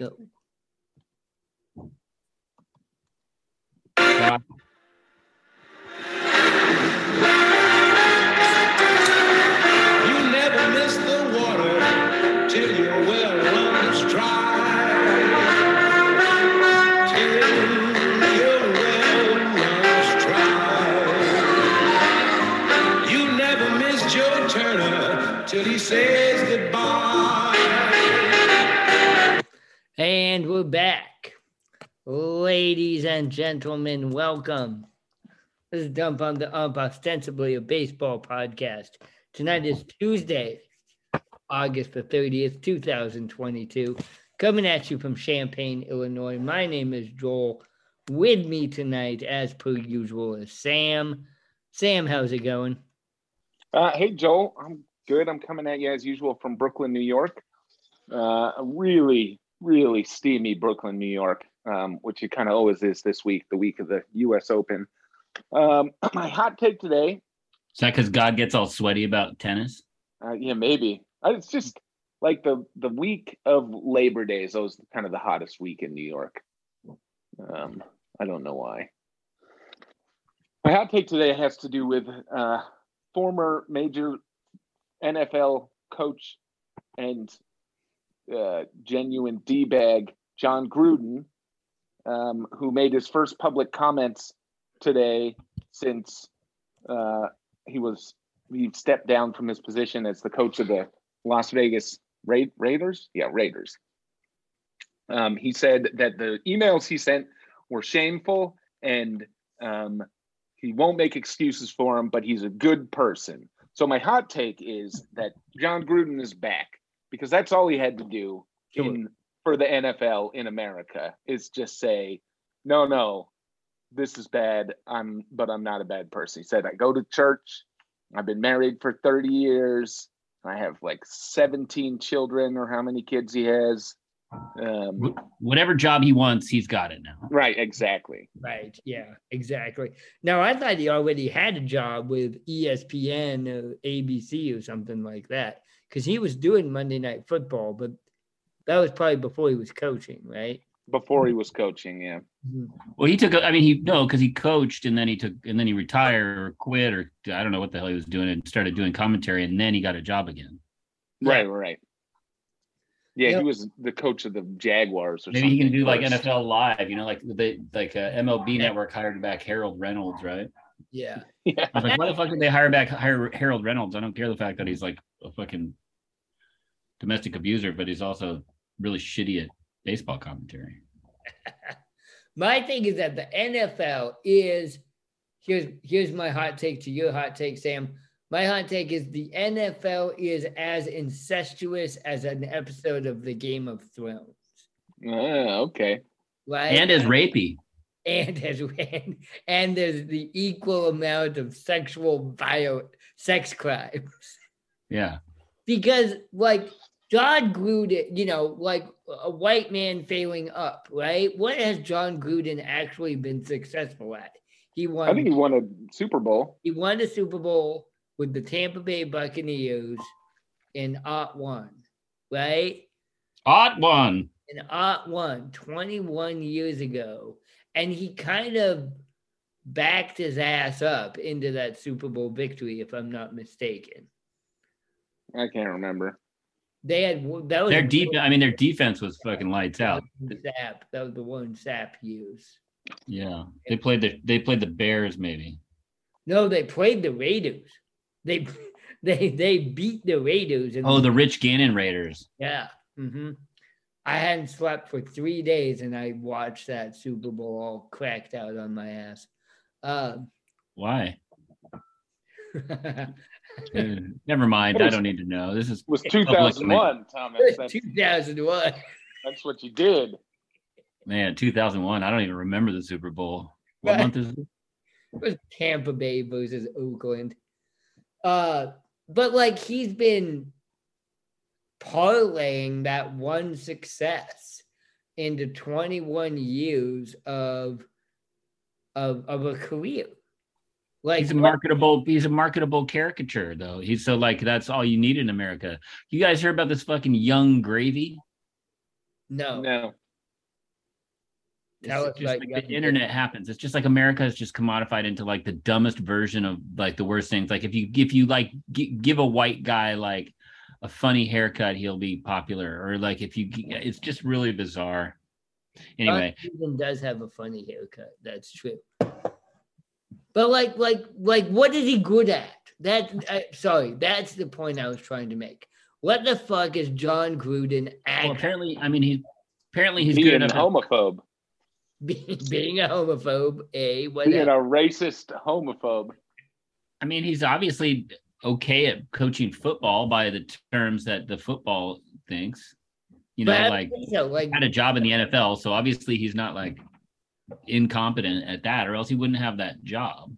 Go. We're back. Ladies and gentlemen, welcome. This is Dump on the Ump, ostensibly a baseball podcast. Tonight is Tuesday, August the 30th, 2022. Coming at you from Champaign, Illinois. My name is Joel. With me tonight, as per usual, is Sam. Sam, how's it going? Uh, hey, Joel. I'm good. I'm coming at you as usual from Brooklyn, New York. Uh, really, really steamy Brooklyn, New York, um, which it kind of always is this week, the week of the U.S. Open. Um, my hot take today, Is that because God gets all sweaty about tennis? uh, yeah, maybe Uh, it's just like the the week of Labor Day is always kind of the hottest week in New York. Um, I don't know why. My hot take today has to do with uh, former major NFL coach and uh, genuine d bag Jon Gruden, um, who made his first public comments today since uh, he was he stepped down from his position as the coach of the Las Vegas Ra- Raiders. Yeah, Raiders. Um, he said that the emails he sent were shameful and um, he won't make excuses for him, but he's a good person. So my hot take is that Jon Gruden is back because that's all he had to do Sure. in for the NFL in America is just say, no, no, this is bad. I'm, but I'm not a bad person. He said, I go to church. I've been married for 30 years. I have like 17 children or how many kids he has. Um, Whatever job he wants, he's got it now. right, exactly. Right. Yeah, exactly. Now, I thought he already had a job with ESPN or ABC or something like that because he was doing Monday Night Football, but that was probably before he was coaching, right? Before he was coaching, yeah. Well, he took. I mean, he no, because he coached and then he took and then he retired or quit or I don't know what the hell he was doing and started doing commentary and then he got a job again. Right, right. Yeah, Yep. he was the coach of the Jaguars or Maybe something. he can do like. NFL Live. You know, like the like uh, MLB Network hired back Harold Reynolds, right? Yeah. Yeah. I was like, why the fuck did they hire back hire Harold Reynolds? I don't care the fact that he's like a fucking domestic abuser, but he's also really shitty at baseball commentary. My thing is that the NFL is here's here's my hot take to your hot take, Sam. My hot take is the NFL is as incestuous as an episode of the Game of Thrones. Ah, okay. Right? And as rapey. And as and, and there's the equal amount of sexual bio sex crimes Yeah. because like Jon Gruden, you know, like a white man failing up, right? What has Jon Gruden actually been successful at? He won. I think he won a Super Bowl. he won a Super Bowl with the Tampa Bay Buccaneers in Ot one, right? Odd one. in Ot one 21 years ago, and he kind of backed his ass up into that Super Bowl victory, if I'm not mistaken. I can't remember. They had that was Their the deep I mean their defense was fucking lights out. Warren Sapp. That was the one Sap used. Yeah. They played the they played the Bears maybe. No, they played the Raiders. They they they beat the Raiders. And Oh, the Rich Gannon Raiders. yeah. hmm I hadn't slept for three days, and I watched that Super Bowl all cracked out on my ass. Um, Why? Uh, Never mind. It I don't need to know. This is was 2001, Thomas. That's, 2001. that's what you did. man, 2001. I don't even remember the Super Bowl. What Right. month is it? It was Tampa Bay versus Oakland. Uh, but like he's been parlaying that one success into 21 years of of of a career. Like He's a marketable. He's a marketable caricature, though. He's so like that's all you need in America. You guys hear about this fucking Yung Gravy? No. No. Tell It's just about like the internet happens. It's just like America is just commodified into like the dumbest version of like the worst things. Like if you if you like gi- give a white guy like a funny haircut, he'll be popular. Or like if you, it's just really bizarre. Anyway, Even does have a funny haircut. That's true. But like, like, like, what is he good at? That uh, sorry, that's the point I was trying to make. What the fuck is Jon Gruden well, apparently, I mean, he's apparently he's being good a enough. at- homophobe. being, being a homophobe? A what? Being a racist homophobe. I mean, he's obviously okay at coaching football by the terms that the football thinks. You know, But like so, like had a job in the NFL, so obviously he's not like incompetent at that, or else he wouldn't have that job.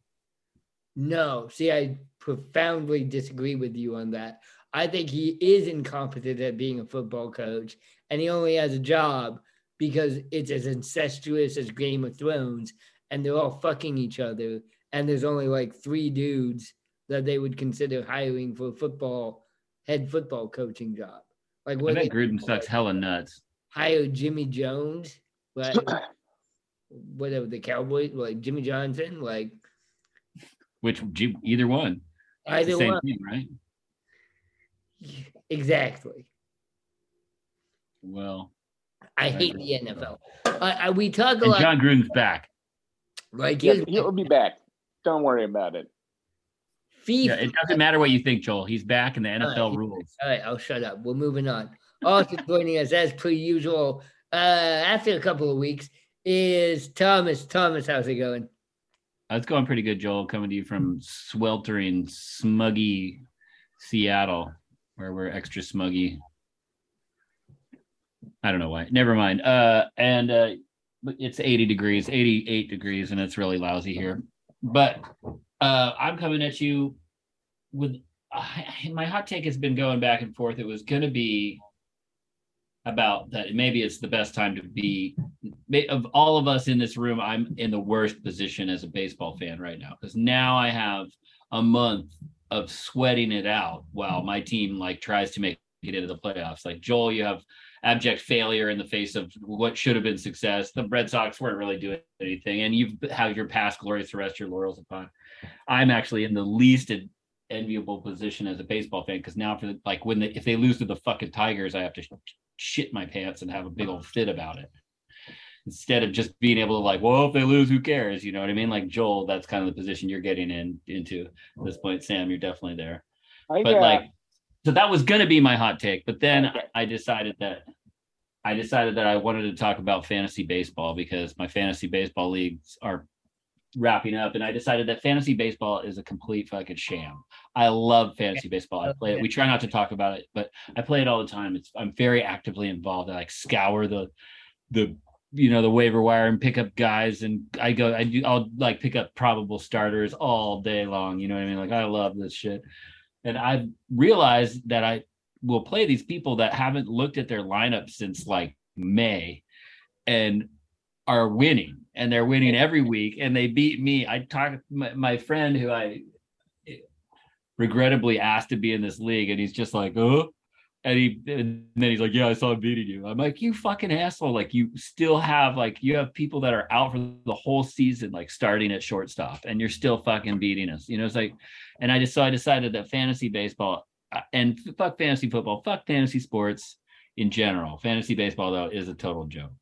No, see, I profoundly disagree with you on that. I think he is incompetent at being a football coach, and he only has a job because it's as incestuous as Game of Thrones, and they're all fucking each other, and there's only like three dudes that they would consider hiring for a football head football coaching job. Like I what bet they Gruden sucks hella nuts. hire Jimmy Jones, like whatever the Cowboys, like Jimmy Johnson, like Which G- either one, It's either same one. thing, right? Exactly. Well, I Right. hate the NFL. I, I, we talk a and lot. Jon Gruden's back. like Yeah, he'll be back. Don't worry about it. FIFA. Yeah, it doesn't matter what you think, Joel. He's back, and the NFL right. rules. All right, I'll shut up. We're moving on. Also joining us as per usual, uh, after a couple of weeks, is Thomas. Thomas, how's it going? Uh, It's going pretty good, Joel. Coming to you from sweltering, smuggy Seattle, where we're extra smuggy. I don't know why. Never mind. Uh, and uh, it's 80 degrees, 88 degrees, and it's really lousy here. But uh, I'm coming at you with my hot take has been going back and forth. It was going to be about that. Maybe it's the best time to be of all of us in this room. I'm in the worst position as a baseball fan right now because now I have a month of sweating it out while my team like tries to make it into the playoffs. Like Joel, you have abject failure in the face of what should have been success. The Red Sox weren't really doing anything, and you have your past glories to rest your laurels upon. I'm actually in the least en- enviable position as a baseball fan because now, for the, like when they, if they lose to the fucking Tigers, I have to sh- shit my pants and have a big old fit about it. Instead of just being able to like, well, if they lose, who cares? You know what I mean? Like Joel, that's kind of the position you're getting in into at this point. Sam, you're definitely there I, but uh, like so that was going to be my hot take but then Okay. i decided that i decided that i wanted to talk about fantasy baseball because my fantasy baseball leagues are wrapping up and i decided that fantasy baseball is a complete fucking sham. I love fantasy baseball. I play it. We try not to talk about it but i play it all the time. It's i'm very actively involved. I like scour the the you know the waiver wire and pick up guys and i go i do i'll like pick up probable starters all day long you know what i mean? Like i love this shit. And I've realized that I will play these people that haven't looked at their lineup since like May and are winning and they're winning every week and they beat me. I talked my, my friend who I regrettably asked to be in this league and he's just like, oh, and he and then he's like, Yeah, I saw him beating you. I'm like, you fucking asshole. Like you still have like you have people that are out for the whole season, like starting at shortstop, and you're still fucking beating us. You know, it's like, and I just so I decided that fantasy baseball uh, and fuck fantasy football, fuck fantasy sports in general. Fantasy baseball though is a total joke.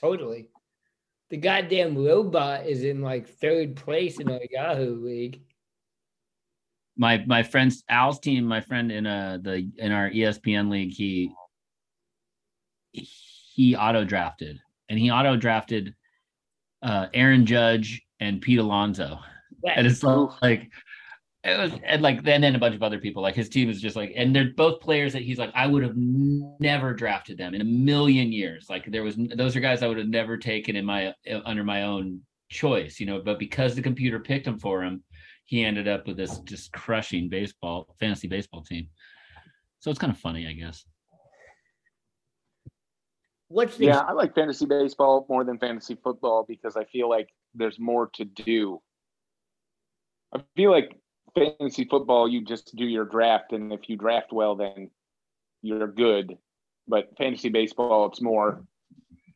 Totally. The goddamn robot is in like third place in our Yahoo league. my my friend's Al's team, my friend in uh the in our ESPN league, he he auto drafted and he auto drafted uh Aaron Judge and Pete Alonso. And it's like it was and like then then a bunch of other people like his team is just like and they're both players that he's like I would have never drafted them in a million years. Like there was those are guys I would have never taken in my under my own choice you know but because the computer picked them for him he ended up with this just crushing baseball fantasy baseball team. So it's kind of funny I guess. What's the yeah, I like fantasy baseball more than fantasy football because I feel like there's more to do. I feel like fantasy football, you just do your draft, and if you draft well, then you're good. But fantasy baseball, it's more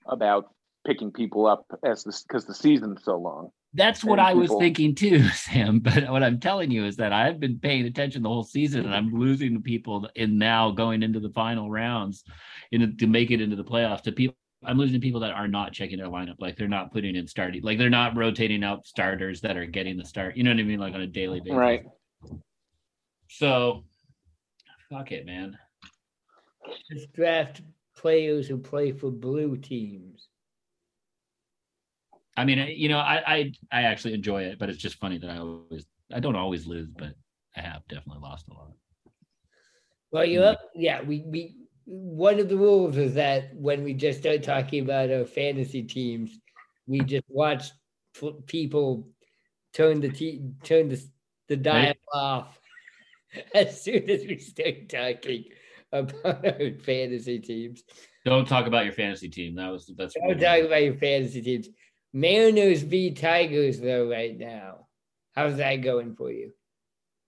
about picking people up as this because the season's so long. That's what And I was thinking too, Sam. But what I'm telling you is that I've been paying attention the whole season, and I'm losing to people in now going into the final rounds, in to make it into the playoffs. To people, I'm losing people that are not checking their lineup, like they're not putting in starting, like they're not rotating out starters that are getting the start. You know what I mean? Like on a daily basis. Right. So, fuck it, man. Just draft players who play for blue teams. I mean, you know, I I I actually enjoy it, but it's just funny that I always I don't always lose, but I have definitely lost a lot. Well, you mm. up? Yeah, we we one of the rules is that when we just start talking about our fantasy teams, we just watch people turn the t- turn the the dial off as soon as we start talking about our fantasy teams. Don't talk about your fantasy team. That was that's Don't talk about your fantasy teams. Mariners v Tigers though right now. How's that going for you?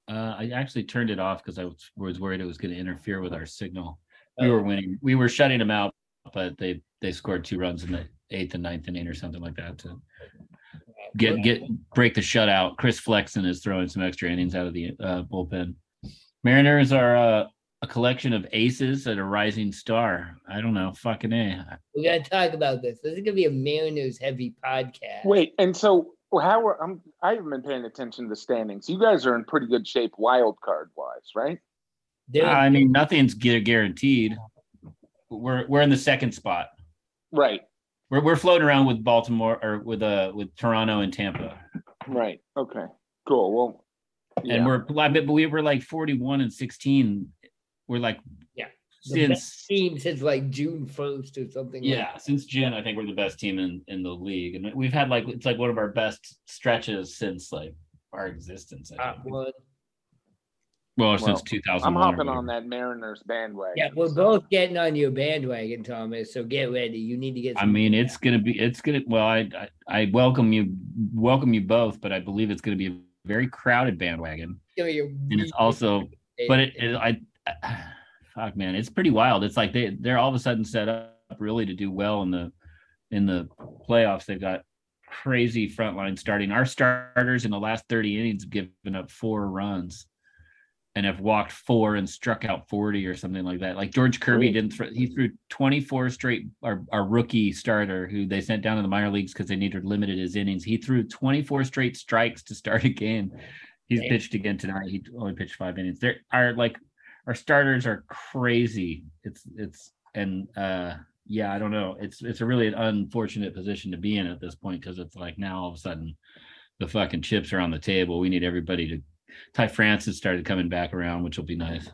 Uh, I actually turned it off because I was, was worried it was going to interfere with our signal. We Oh. were winning. We were shutting them out, but they they scored two runs in the eighth and ninth inning or something like that to get get break the shutout. Chris Flexen is throwing some extra innings out of the uh, bullpen. Mariners are uh, a collection of aces and a rising star. I don't know, fucking a. We gotta talk about this. This is gonna be a Mariners heavy podcast. Wait, and so how are I'm I haven't been paying attention to the standings. You guys are in pretty good shape wild card wise, right? They're- I mean, nothing's guaranteed. We're we're in the second spot. Right. We're we're floating around with Baltimore or with uh with Toronto and Tampa, Right. Okay. Cool. Well yeah. and we're I bet we were like forty one and sixteen. We're like Yeah. since team since like June first or something. like yeah since June I think we're the best team in in the league, and we've had like it's like one of our best stretches since like our existence. I top think. one. Well, Well, since two thousand. I'm hopping on that Mariners bandwagon. Yeah, we're so- both getting on your bandwagon, Thomas. So get ready. You need to get. I mean, it's gonna be it's gonna well, I, I I welcome you welcome you both, but I believe it's gonna be a very crowded bandwagon. Give me and it's also but it, it I, I fuck man it's pretty wild it's like they they're all of a sudden set up really to do well in the in the playoffs they've got crazy front line starting our starters in the last 30 innings have given up four runs and have walked four and struck out 40 or something like that like george kirby didn't throw he threw 24 straight our, our rookie starter who they sent down to the minor leagues because they needed limited his innings he threw 24 straight strikes to start a game He's pitched again tonight. He only pitched five innings. There are like our starters are crazy. It's it's and uh yeah, I don't know. It's it's a really an unfortunate position to be in at this point because it's like now all of a sudden the fucking chips are on the table. We need everybody to Ty France started coming back around, which will be nice.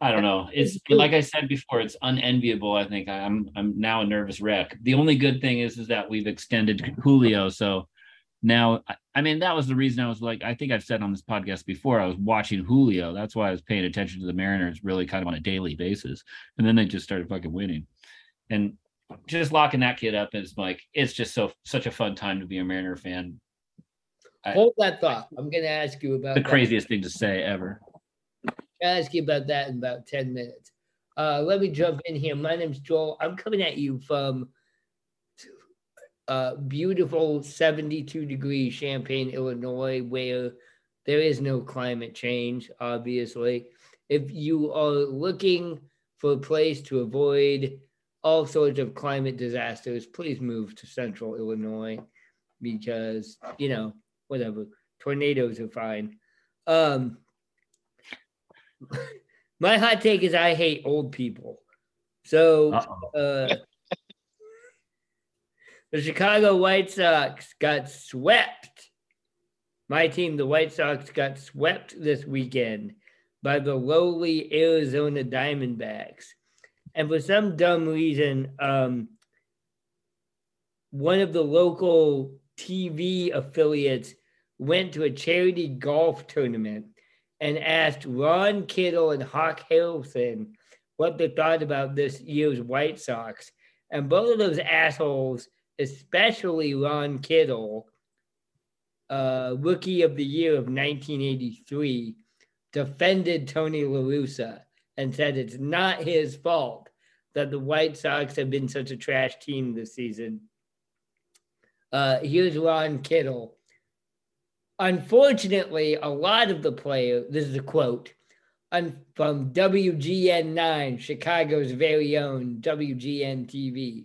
I don't know. It's like I said before, it's unenviable. I think I'm I'm now a nervous wreck. The only good thing is is that we've extended Julio, so now I- I mean that was the reason I was like I think I've said on this podcast before I was watching Julio. That's why I was paying attention to the Mariners really kind of on a daily basis. And then they just started fucking winning. And just locking that kid up is like it's just so such a fun time to be a Mariner fan. Hold that thought. I'm going to ask you about The that. craziest thing to say ever. I'll ask you about that in about 10 minutes. Uh, let me jump in here. My name's Joel. I'm coming at you from uh, beautiful 72 degree Champaign, Illinois, where there is no climate change, obviously. If you are looking for a place to avoid all sorts of climate disasters, please move to central Illinois because, you know, whatever, tornadoes are fine. Um, my hot take is I hate old people. So uh, the Chicago White Sox got swept. My team, the White Sox, got swept this weekend by the lowly Arizona Diamondbacks. And for some dumb reason, um, one of the local TV affiliates went to a charity golf tournament and asked Ron Kittle and Hawk Harrelson what they thought about this year's White Sox. And both of those assholes, especially Ron Kittle, uh, rookie of the year of 1983, defended Tony La Russa and said it's not his fault that the White Sox have been such a trash team this season. Uh, here's Ron Kittle. Unfortunately, a lot of the players, this is a quote from WGN9, Chicago's very own WGN TV.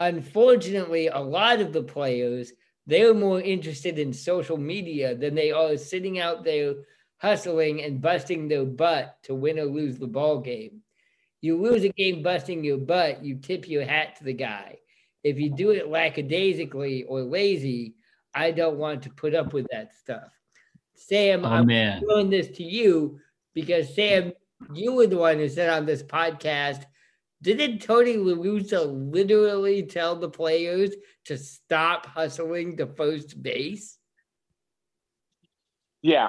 Unfortunately, a lot of the players, they're more interested in social media than they are sitting out there hustling and busting their butt to win or lose the ball game. You lose a game busting your butt, you tip your hat to the guy. If you do it lackadaisically or lazy, I don't want to put up with that stuff. Sam, Oh I'm man. doing this to you because Sam, you were the one who said on this podcast, didn't Tony La Russa literally tell the players to stop hustling to first base? Yeah.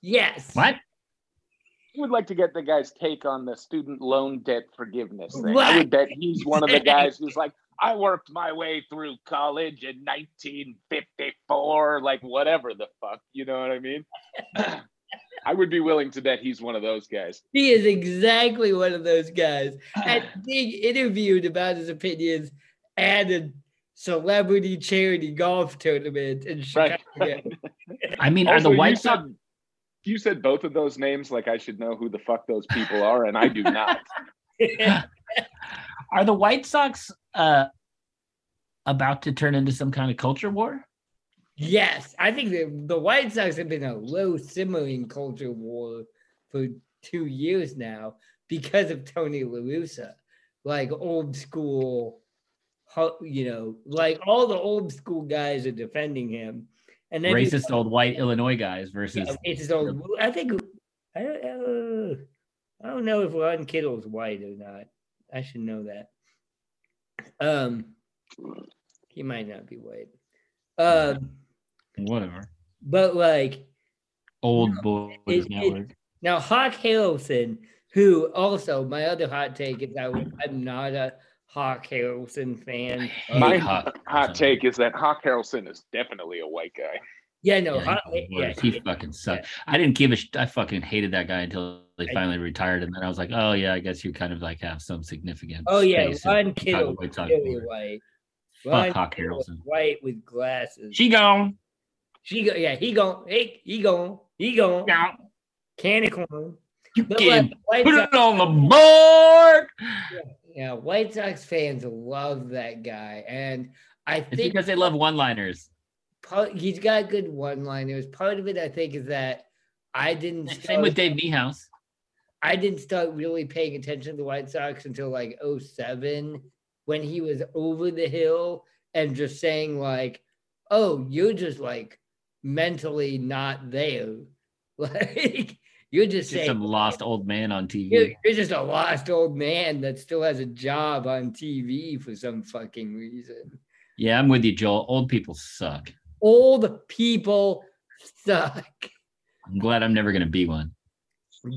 Yes. What? I would like to get the guy's take on the student loan debt forgiveness thing. I would bet he's one of the guys who's like, I worked my way through college in 1954, like whatever the fuck, you know what I mean? I would be willing to bet he's one of those guys. He is exactly one of those guys. And being interviewed about his opinions at a celebrity charity golf tournament in Chicago. Right. I mean, are the White Sox? said- You said both of those names like I should know who the fuck those people are, and I do not. Are the White Sox uh, about to turn into some kind of culture war? yes, I think the, the White Sox have been a low simmering culture war for two years now because of Tony La Russa. Like old school, you know, like all the old school guys are defending him. And then Racist old white Illinois guys versus Yeah, it's old. I think I don't. Uh, I don't know if Ron Kittle's white or not. I should know that. Um, he might not be white. Um, whatever. but like Old boy it- it- now, Hawk Harrelson, who also my other hot take is I, I'm not a Hawk Harrelson fan. My Hawk hot take is that Hawk Harrelson is definitely a white guy. Yeah, no, Yeah, he, yeah, was. he fucking sucked. I didn't give a. Sh- I fucking hated that guy until they finally retired, and then I was like, oh yeah, I guess you kind of like have some significance. Oh yeah, space in Ron Chicago Kittle, really white. Fuck Hawk Harrelson. white with glasses. She gone. She go, yeah, he gone, hey, he gone, he gone, Gone. candy corn. You can White put Sox, it on the board. yeah, White Sox fans love that guy, and I It's think because they love one-liners. Part, he's got good one-liners. Part of it, I think, is that I didn't. Same with Dave Niehaus. I didn't start really paying attention to the White Sox until like 07 when he was over the hill and just saying like, "Oh, you're just like mentally not there." Like you're just, Just saying some lost old man on TV. you're, you're just a lost old man that still has a job on TV for some fucking reason. Yeah, I'm with you, Joel. Old people suck. Old people suck. I'm glad I'm never gonna be one.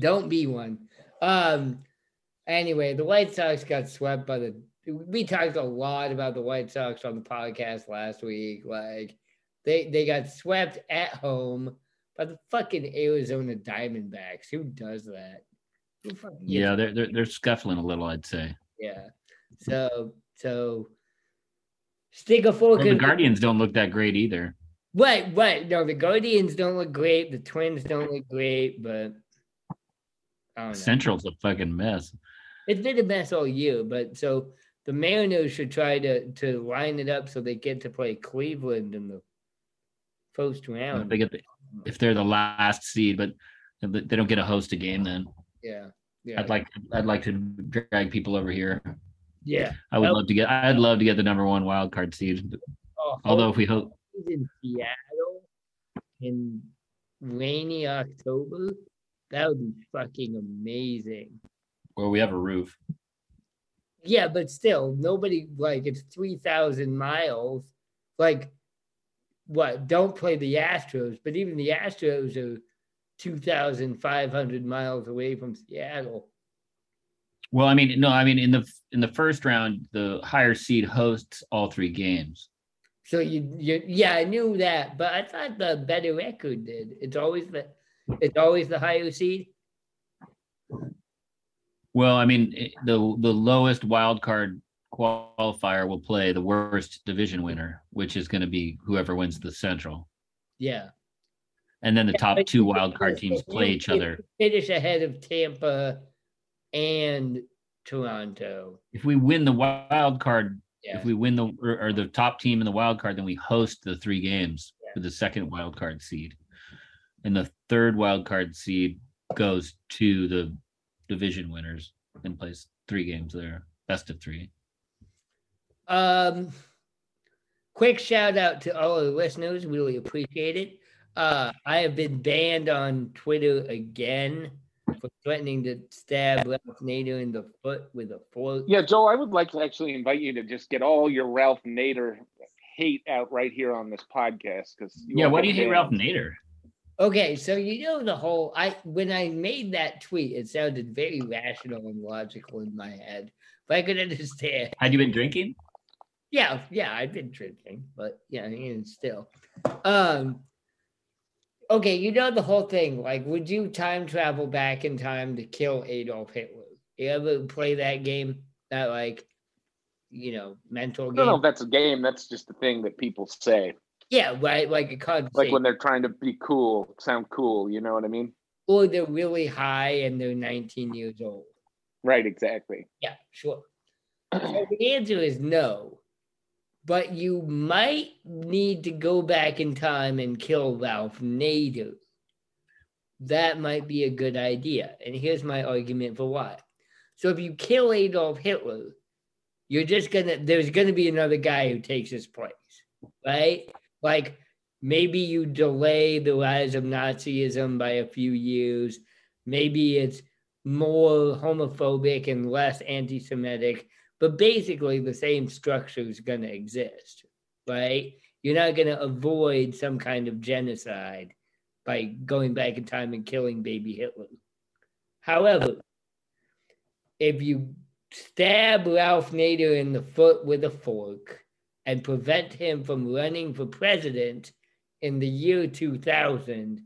Don't be one. Um. Anyway, the White Sox got swept by the. We talked a lot about the White Sox on the podcast last week. Like they they got swept at home by the fucking Arizona Diamondbacks. Who does that? Who Yeah, they're they're, they're scuffling a little, I'd say. yeah. So so stick a fork Well, the Guardians don't look that great either. Right, right. No, the Guardians don't look great. The Twins don't look great, but I don't know. Central's a fucking mess. It's been a mess all year, but so the Mariners should try to to line it up so they get to play Cleveland in the first round. If they get the, if they're the last seed, but they don't get to host a game, then yeah, yeah, I'd like I'd like to drag people over here. Yeah. I would Oh. love to get I'd love to get the number one wild card seed. Oh, Although if we hope in Seattle in rainy October, that would be fucking amazing. Well, we have a roof. Yeah, but still, nobody like it's three thousand miles. Like, what? Don't play the Astros, but even the Astros are two thousand five hundred miles away from Seattle. Well, I mean, no, I mean in the in the first round, the higher seed hosts all three games. So you, you, yeah, I knew that, but I thought the better record did. It's always the, it's always the higher seed. Well, I mean, it- the the lowest wild card qualifier will play the worst division winner, which is going to be whoever wins the Central, Yeah. and then the top two wild card teams play each other. Finish ahead of Tampa and Toronto. If we win the wild card, Yeah. if we win the or, or the top team in the wild card, then we host the three games Yeah. for the second wild card seed, and the third wild card seed goes to the division winners and plays three games there, best of three. Um, quick shout out to all the listeners. Really appreciate it. Uh, I have been banned on Twitter again for threatening to stab Ralph Nader in the foot with a fork. Yeah, Joel, I would like to actually invite you to just get all your Ralph Nader hate out right here on this podcast because Yeah, why do you hate Ralph Nader? Okay, so you know the whole I when I made that tweet, it sounded very rational and logical in my head, but I could understand. Had you been drinking? Yeah, yeah, I've been drinking, but yeah, even still. Um okay, you know the whole thing. Like, would you time travel back in time to kill Adolf Hitler? You ever play that game? That like, you know, mental I game. don't know if that's a game. That's just a thing that people say, Yeah, right. Like a card. like when they're trying to be cool, sound cool. You know what I mean? or they're really high and they're 19 years old. Right. Exactly. Yeah, sure. So the answer is no. But you might need to go back in time and kill Ralph Nader. That might be a good idea. And here's my argument for why. So if you kill Adolf Hitler, you're just gonna there's gonna be another guy who takes his place, right? Like maybe you delay the rise of Nazism by a few years. Maybe it's more homophobic and less anti-Semitic, but basically the same structure is going to exist, right? You're not going to avoid some kind of genocide by going back in time and killing baby Hitler. However, if you stab Ralph Nader in the foot with a fork and prevent him from running for president in the year 2000,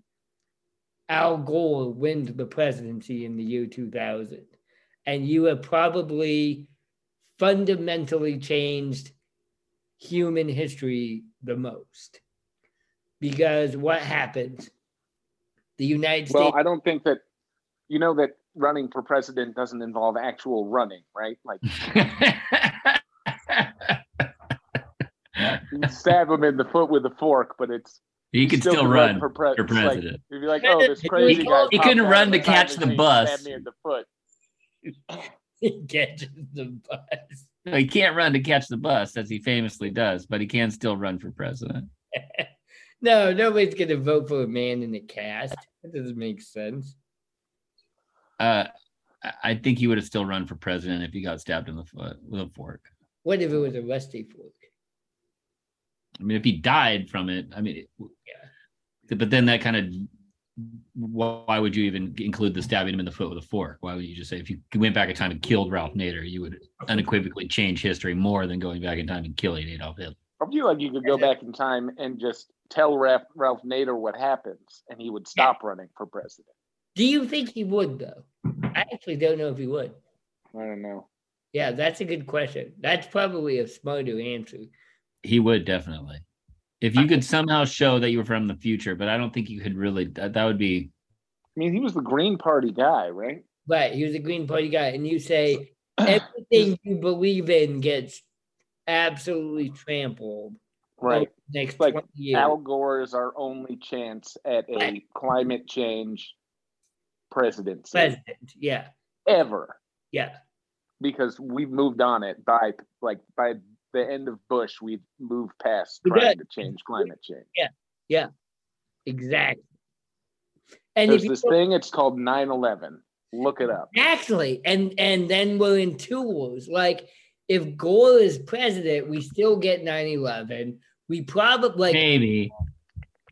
Al Gore wins the presidency in the year 2000. And you have probably fundamentally changed human history the most. Because what happens? The United Well, States. I don't think that you know that running for president doesn't involve actual running, right? Like you stab him in the foot with a fork, but it's he you can still, can run for, pre- for it's like- president. You'd be like, oh, this He- crazy guy. he couldn't run to catch the bus. stabbed me in the foot. catches the bus. No, he can't run to catch the bus, as he famously does, but he can still run for president. No, nobody's gonna vote for a man in a cast. That doesn't make sense. Uh, I- I think he would have still run for president if he got stabbed in the foot with a fork. What if it was a rusty fork? I mean, if he died from it, I mean, yeah. But then that kind of, why would you even include the stabbing him in the foot with a fork? Why would you just say if you went back in time and killed Ralph Nader, you would unequivocally change history more than going back in time and killing Adolf Hitler? I feel like you could go back in time and just tell Ralph, Ralph Nader what happens, and he would stop running for president. Do you think he would though? I actually don't know if he would. I don't know. Yeah, that's a good question. That's probably a smarter answer. He would definitely. If you could somehow show that you were from the future, but I don't think you could really. That, that would be. I mean, he was the Green Party guy, right? Right, he was a Green Party guy, and you say everything you believe in gets absolutely trampled. Right. over Next Like Al Gore is our only chance at a Right. climate change presidency President. Yeah, ever yeah. because we've moved on it by like by the end of Bush, we've moved past We trying to change climate change. Yeah, yeah, exactly. And There's if you this thing, it's called 9-11. Look it up. Exactly. And and then we're in two wars. Like if Gore is president, we still get 9-11. We probably like Maybe.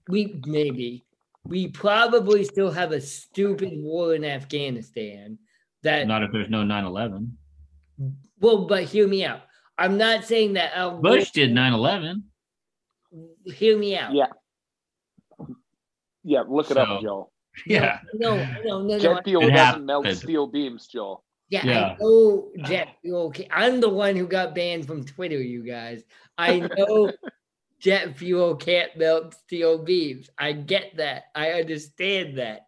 we maybe we probably still have a stupid war in Afghanistan that Not if there's no 9 11. well, but hear me out. I'm not saying that Al Gore- Bush did 9 11. hear me out. Yeah. Yeah, look it So- up, Joel. Yeah. No, no, no, no. Jet fuel It doesn't melt steel beams, Joel. Yeah, Yeah. I know jet fuel. I'm the one who got banned from Twitter, you guys. I know jet fuel can't melt steel beams. I get that. I understand that.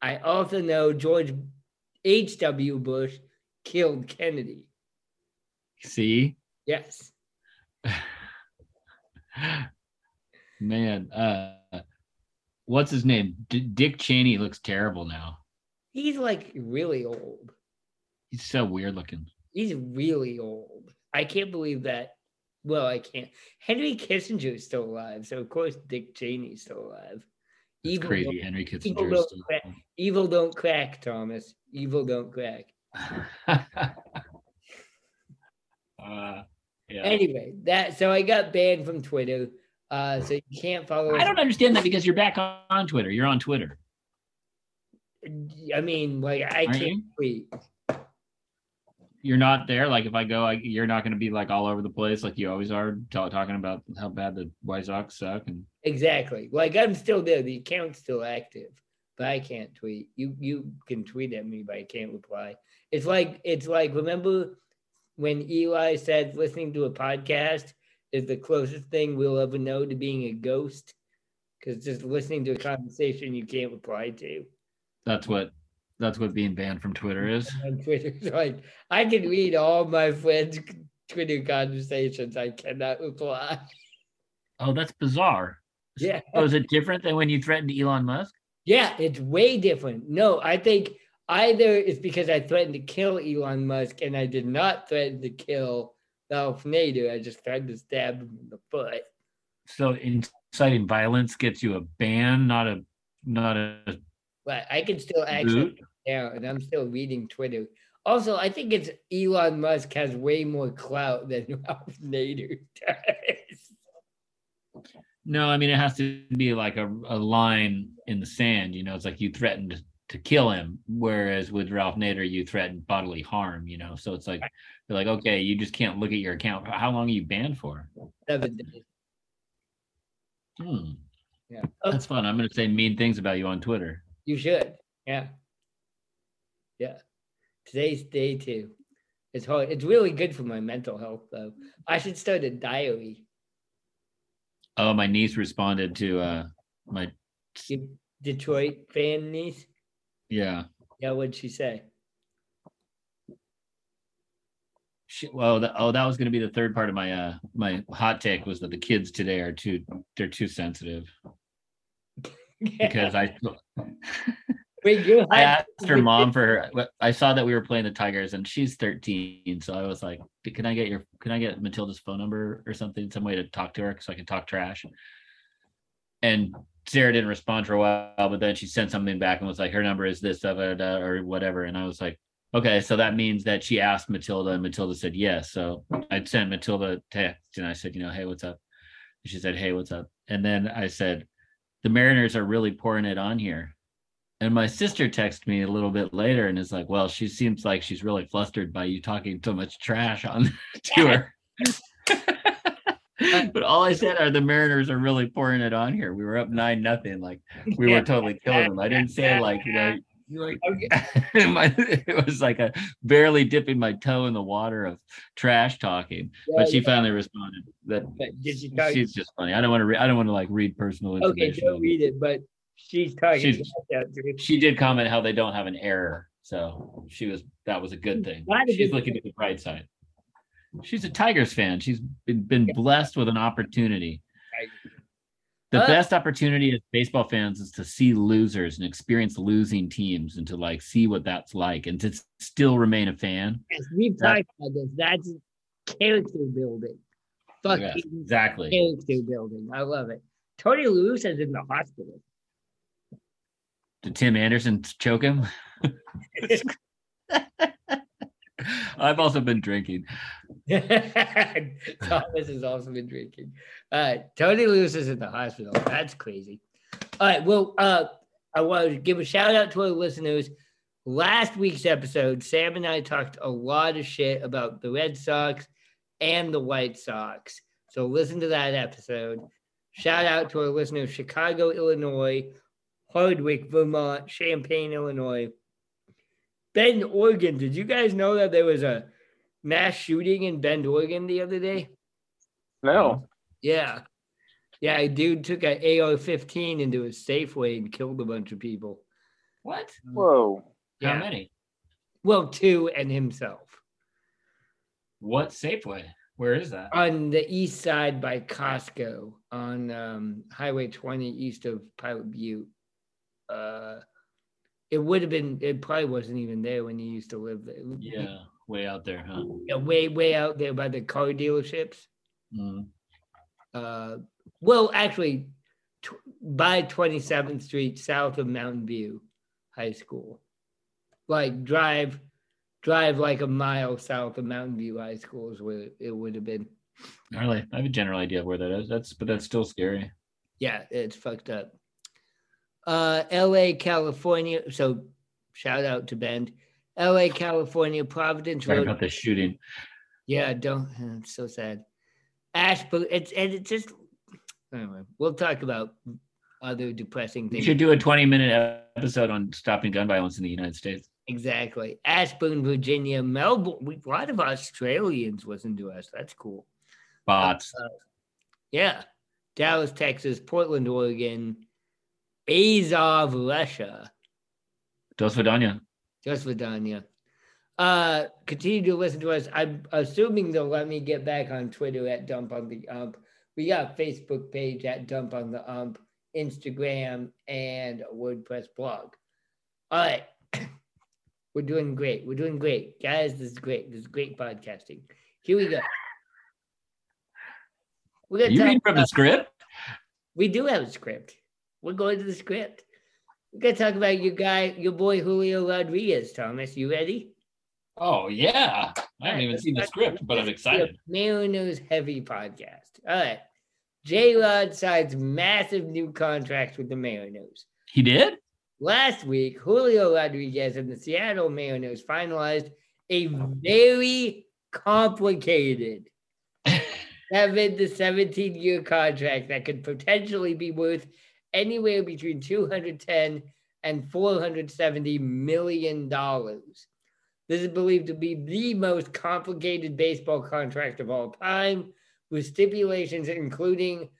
I also know George H.W. Bush killed Kennedy. See, Yes. man, uh, what's his name? D- Dick Cheney looks terrible now. He's like really old. He's so weird looking. He's really old. I can't believe that. Well, I can't. Henry Kissinger is still alive, so of course Dick Cheney's still alive. It's Evil crazy. don't- Henry evil Kissinger. don't, is still- crack, evil don't crack, Thomas. Evil don't crack. uh, yeah. Anyway, that so I got banned from Twitter. Uh, so you can't follow. I don't understand that because you're back on Twitter. You're on Twitter. I mean, like I Aren't can't you? tweet. You're not there. Like if I go, I, you're not going to be like all over the place like you always are, ta- talking about how bad the White Sox suck. And Exactly. Like I'm still there. The account's still active, but I can't tweet. You you can tweet at me, but I can't reply. It's like it's like remember when Eli said listening to a podcast is the closest thing we'll ever know to being a ghost, because just listening to a conversation you can't reply to that's what that's what being banned from Twitter is. on Twitter. Like I can read all my friends' Twitter conversations. I cannot reply. Oh, that's bizarre. Yeah. Oh, is it different than when you threatened Elon Musk? Yeah, it's way different. No, I think either it's because I threatened to kill Elon Musk and I did not threaten to kill Ralph Nader. I just threatened to stab him in the foot. So inciting violence gets you a ban, not a not a But I can still access now and I'm still reading Twitter. Also, I think it's Elon Musk has way more clout than Ralph Nader does. No, I mean it has to be like a, a line in the sand. You know, it's like you threatened to kill him, whereas with Ralph Nader, you threatened bodily harm. You know, so it's like they're like, okay, you just can't look at your account. How long are you banned for? Seven days. Hmm, Yeah. That's fun. I'm going to say mean things about you on Twitter. you should. Yeah. Yeah. Today's day two. It's hard. It's really good for my mental health, though. I should start a diary. Oh, my niece responded to uh my Detroit fan niece. Yeah. Yeah, what'd she say? Shit, well, that, oh, that was going to be the third part of my uh my hot take was that the kids today are too they're too sensitive because I Wait, you I asked her mom for her. I saw that we were playing the Tigers and she's 13, so I was like, "Can I get your can I get Matilda's phone number or something, some way to talk to her so I can talk trash?" And Sarah didn't respond for a while, but then she sent something back and was like, "Her number is this da, or whatever," and I was like. Okay, so that means that she asked Matilda and Matilda said yes. So I sent Matilda a text and I said, you know, hey, what's up? And she said, hey, what's up? And then I said, the Mariners are really pouring it on here. And my sister texted me a little bit later and is like, well, she seems like she's really flustered by you talking so much trash on to her. but all I said are the Mariners are really pouring it on here. We were up nine nothing. Like we were totally killing them. I didn't say like, you know, like Okay. my, it was like a barely dipping my toe in the water of trash talking. But she Yeah, finally responded that did she she's just funny. I don't want to. Re- I don't want to like read personal information. Okay, don't read it, but she's talking. She's- trash out to me. She did comment how they don't have an error, so she was that was a good thing. She's looking at the bright side. She's a Tigers fan. She's been, been blessed with an opportunity. The Uh, best opportunity as baseball fans is to see losers and experience losing teams and to like see what that's like and to still remain a fan. Yes, We've That- talked about this. That's character building. Fucking Yes, exactly. character building. I love it. Tony Lewis is in the hospital. Did Tim Anderson choke him? I've also been drinking. Thomas has also been drinking. Uh, Tony Lewis is in the hospital. That's crazy. All right. Well, uh, I want to give a shout out to our listeners. Last week's episode, Sam and I talked a lot of shit about the Red Sox and the White Sox. So listen to that episode. Shout out to our listeners, Chicago, Illinois, Hardwick, Vermont, Champaign, Illinois, Bend, Oregon. Did you guys know that there was a mass shooting in Bend, Oregon the other day? No. Yeah. Yeah, a dude took an AR 15 into a Safeway and killed a bunch of people. What? Whoa. How many? Well, two and himself. What Safeway? Where is that? On the east side by Costco on um, Highway 20 east of Pilot Butte. Uh, it would have been, it probably wasn't even there when you used to live there. Yeah, way out there, huh? Yeah, way, way out there by the car dealerships. Mm. Uh, well, actually, tw- by 27th Street, south of Mountain View High School. Like drive, drive like a mile south of Mountain View High School is where it would have been. Really, I have a general idea of where that is. That's but that's still scary. Yeah, it's fucked up. Uh, L.A., California. So, shout out to Bend. L.A., California, Providence Sorry Road. about the shooting. Yeah, don't. It's so sad. Ashburn. It's and it's just. Anyway, we'll talk about other depressing things. You should do a 20 minute episode on stopping gun violence in the United States. Exactly. Ashburn, Virginia, Melbourne. We, a lot of Australians listen to us. That's cool. Bots. Yeah. Dallas, Texas, Portland, Oregon, Azov, Russia. Dos Vidania. Just Vidania. Uh, continue to listen to us. I'm assuming they'll let me get back on Twitter at Dump on the Ump. We got a Facebook page at Dump on the Ump, Instagram, and a WordPress blog. All right. We're doing great. We're doing great. Guys, this is great. This is great podcasting. Here we go. We're gonna You read from the script? we do have a script. We're going to the script. We're gonna talk about your guy, your boy Julio Rodriguez. Thomas, you ready? Oh yeah. I haven't even seen the script, but I'm excited. Mariners heavy podcast. All right. J Rod signs massive new contracts with the Mariners. He did? Last week, Julio Rodriguez and the Seattle Mariners finalized a very complicated seven to 17 year contract that could potentially be worth anywhere between 210 and 470 million dollars. This is believed to be the most complicated baseball contract of all time, with stipulations including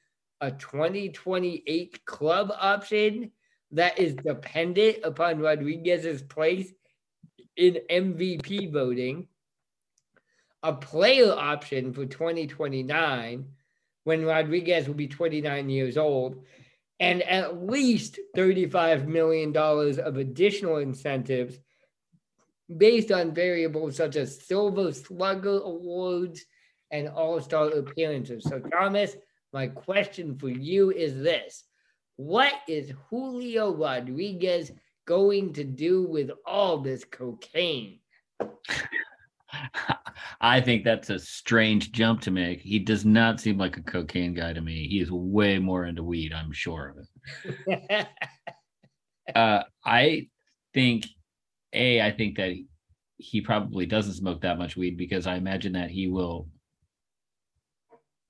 a 2028 club option that is dependent upon Rodriguez's place in MVP voting, a player option for 2029 when Rodriguez will be 29 years old, and at least $35 million of additional incentives based on variables such as Silver Slugger awards and All Star appearances. So, Thomas, my question for you is this What is Julio Rodriguez going to do with all this cocaine? I think that's a strange jump to make. He does not seem like a cocaine guy to me. He is way more into weed, I'm sure of it. Uh, I think, A, I think that he probably doesn't smoke that much weed because I imagine that he will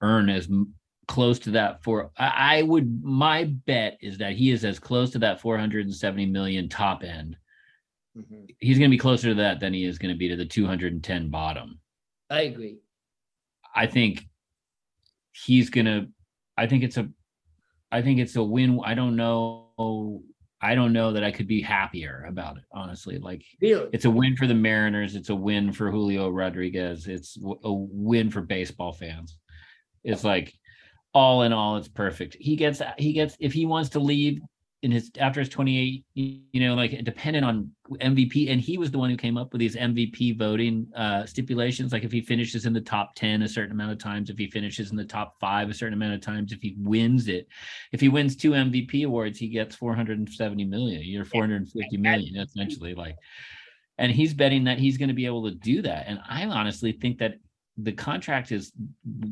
earn as close to that for I, I would my bet is that he is as close to that 470 million top end Mhm. he's going to be closer to that than he is going to be to the 210 bottom I agree. I think he's gonna. I think it's a. I think it's a win. I don't know. I don't know that I could be happier about it. Honestly, like Really? it's a win for the Mariners. It's a win for Julio Rodriguez. It's a win for baseball fans. It's like all in all, it's perfect. He gets. He gets. If he wants to leave in his after his 28, you know, like dependent on MVP, and he was the one who came up with these MVP voting uh, stipulations. Like if he finishes in the top 10 a certain amount of times, if he finishes in the top five a certain amount of times, if he wins it, if he wins two MVP awards, he gets 470 million, you're 450 million essentially. Like, and he's betting that he's going to be able to do that. And I honestly think that the contract is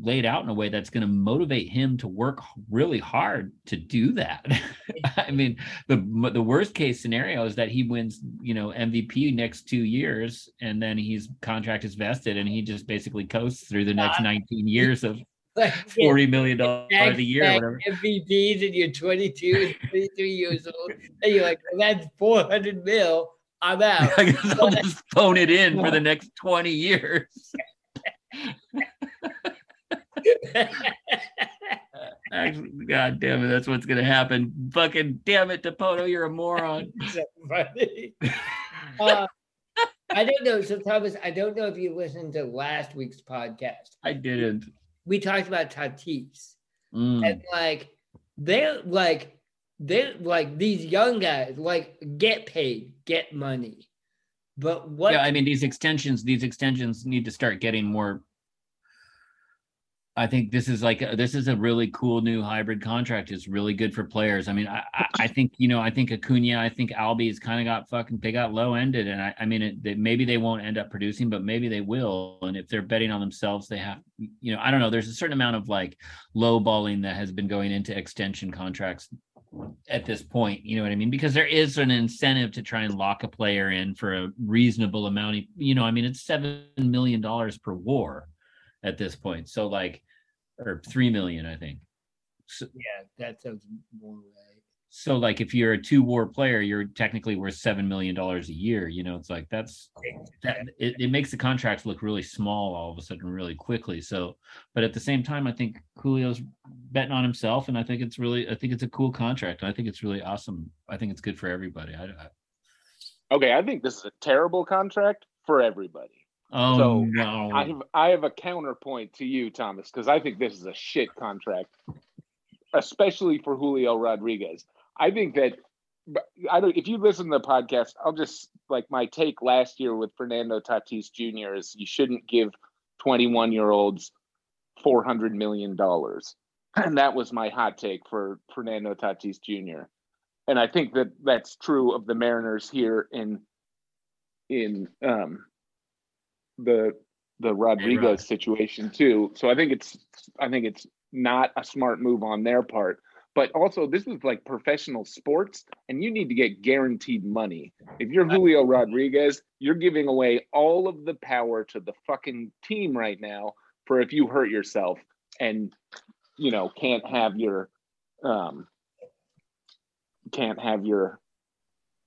laid out in a way that's going to motivate him to work really hard to do that. I mean, the the worst case scenario is that he wins, you know, MVP next two years, and then his contract is vested, and he just basically coasts through the next 19 years of 40 million dollars a year, whatever. MVPs and you're 22 and 23 years old, and you're like, well, that's 400 mil. I'm out. I'll just phone it in for the next 20 years. Actually, God damn it, that's what's gonna happen. Fucking damn it, Dipoto, you're a moron. Uh, I don't know. So Thomas, I don't know if you listened to last week's podcast. I didn't. We talked about Tatis Mm. and like they're like they're like these young guys like get paid, get money. But what Yeah, I mean these extensions, these extensions need to start getting more. I think this is like this is a really cool new hybrid contract. It's really good for players. I mean, I, I, I think you know, I think Acuna, I think Albies kind of got fucking they got low ended, and I, I mean, it, they, maybe they won't end up producing, but maybe they will. And if they're betting on themselves, they have, you know, I don't know. There's a certain amount of like low balling that has been going into extension contracts at this point. You know what I mean? Because there is an incentive to try and lock a player in for a reasonable amount. Of, you know, I mean, it's seven million dollars per war at this point. So like, or three million, I think. So, yeah, that sounds more right. so like, if you're a two war player, you're technically worth seven million dollars a year. You know, it's like that's that it, it makes the contracts look really small all of a sudden really quickly. So, but at the same time, I think Julio's betting on himself, and I think it's really, I think it's a cool contract. I think it's really awesome. I think it's good for everybody. I, I Okay, I think this is a terrible contract for everybody. Oh So, no, I have I have a counterpoint to you, Thomas, because I think this is a shit contract, especially for Julio Rodriguez. I think that I don't. If you listen to the podcast, I'll just like my take last year with Fernando Tatis Jr. is you shouldn't give 21 year olds 400 million dollars, and that was my hot take for Fernando Tatis Jr. And I think that that's true of the Mariners here in in um, the the Rodriguez situation too. So I think it's I think it's not a smart move on their part. But also, this is like professional sports, and you need to get guaranteed money. If you're Julio Rodriguez, you're giving away all of the power to the fucking team right now for if you hurt yourself and you know can't have your um can't have your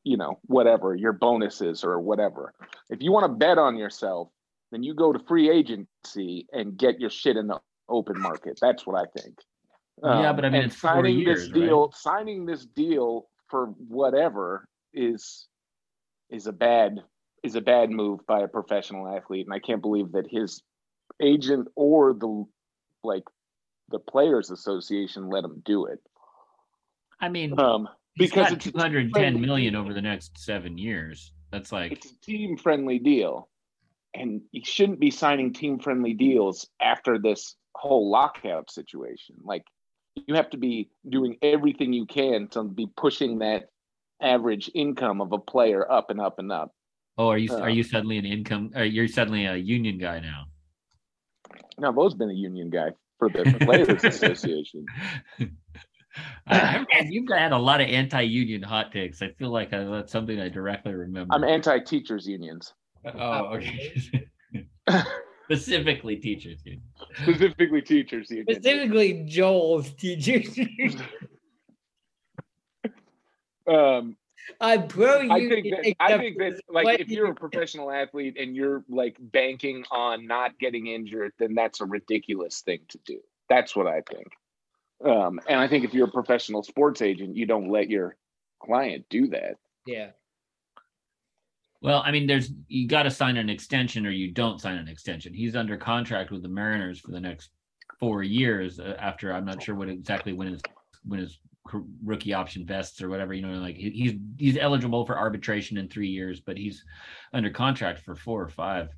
you know whatever your bonuses or whatever. If you want to bet on yourself, then you go to free agency and get your shit in the open market. That's what I think. Yeah, Um, but I mean, and it's four signing years, this right? deal, signing this deal for whatever is is a bad is a bad move by a professional athlete, and I can't believe that his agent or the like the players association let him do it. I mean, Um, because it's a 210 friendly million over the next seven years. That's like, it's a team friendly deal and you shouldn't be signing team friendly deals after this whole lockout situation like you have to be doing everything you can to be pushing that average income of a player up and up and up oh, are you Uh, are you suddenly an income? Are you're suddenly a union guy now? now bo's been a union guy for the players association I, you've had a lot of anti-union hot takes. I feel like I, that's something I directly remember. i'm anti-teachers unions oh, okay. Specifically, teachers. union. specifically teachers unions Specifically, Joel's teachers. um I'm pro I think that I think that like if you're a professional athlete and you're like banking on not getting injured, then that's a ridiculous thing to do. That's what I think. Um, and I think if you're a professional sports agent, you don't let your client do that. yeah, Well, I mean, there's you got to sign an extension or you don't sign an extension. He's under contract with the Mariners for the next four years. Uh, after I'm not sure what exactly when his when his rookie option vests or whatever. You know, like he, he's he's eligible for arbitration in three years, but he's under contract for four or five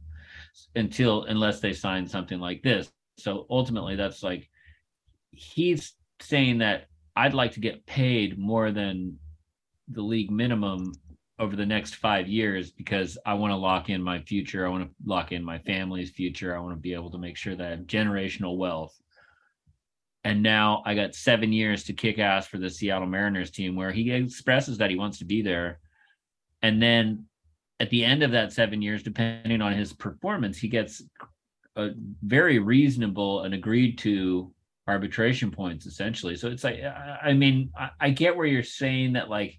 until unless they sign something like this. So ultimately, that's like he's saying that I'd like to get paid more than the league minimum over the next five years because I want to lock in my future. I want to lock in my family's future. I want to be able to make sure that I have generational wealth. And now I got seven years to kick ass for the Seattle Mariners team where he expresses that he wants to be there. And then at the end of that seven years, depending on his performance, he gets a very reasonable and agreed to arbitration points essentially. So it's like, I mean, I, I get where you're saying that like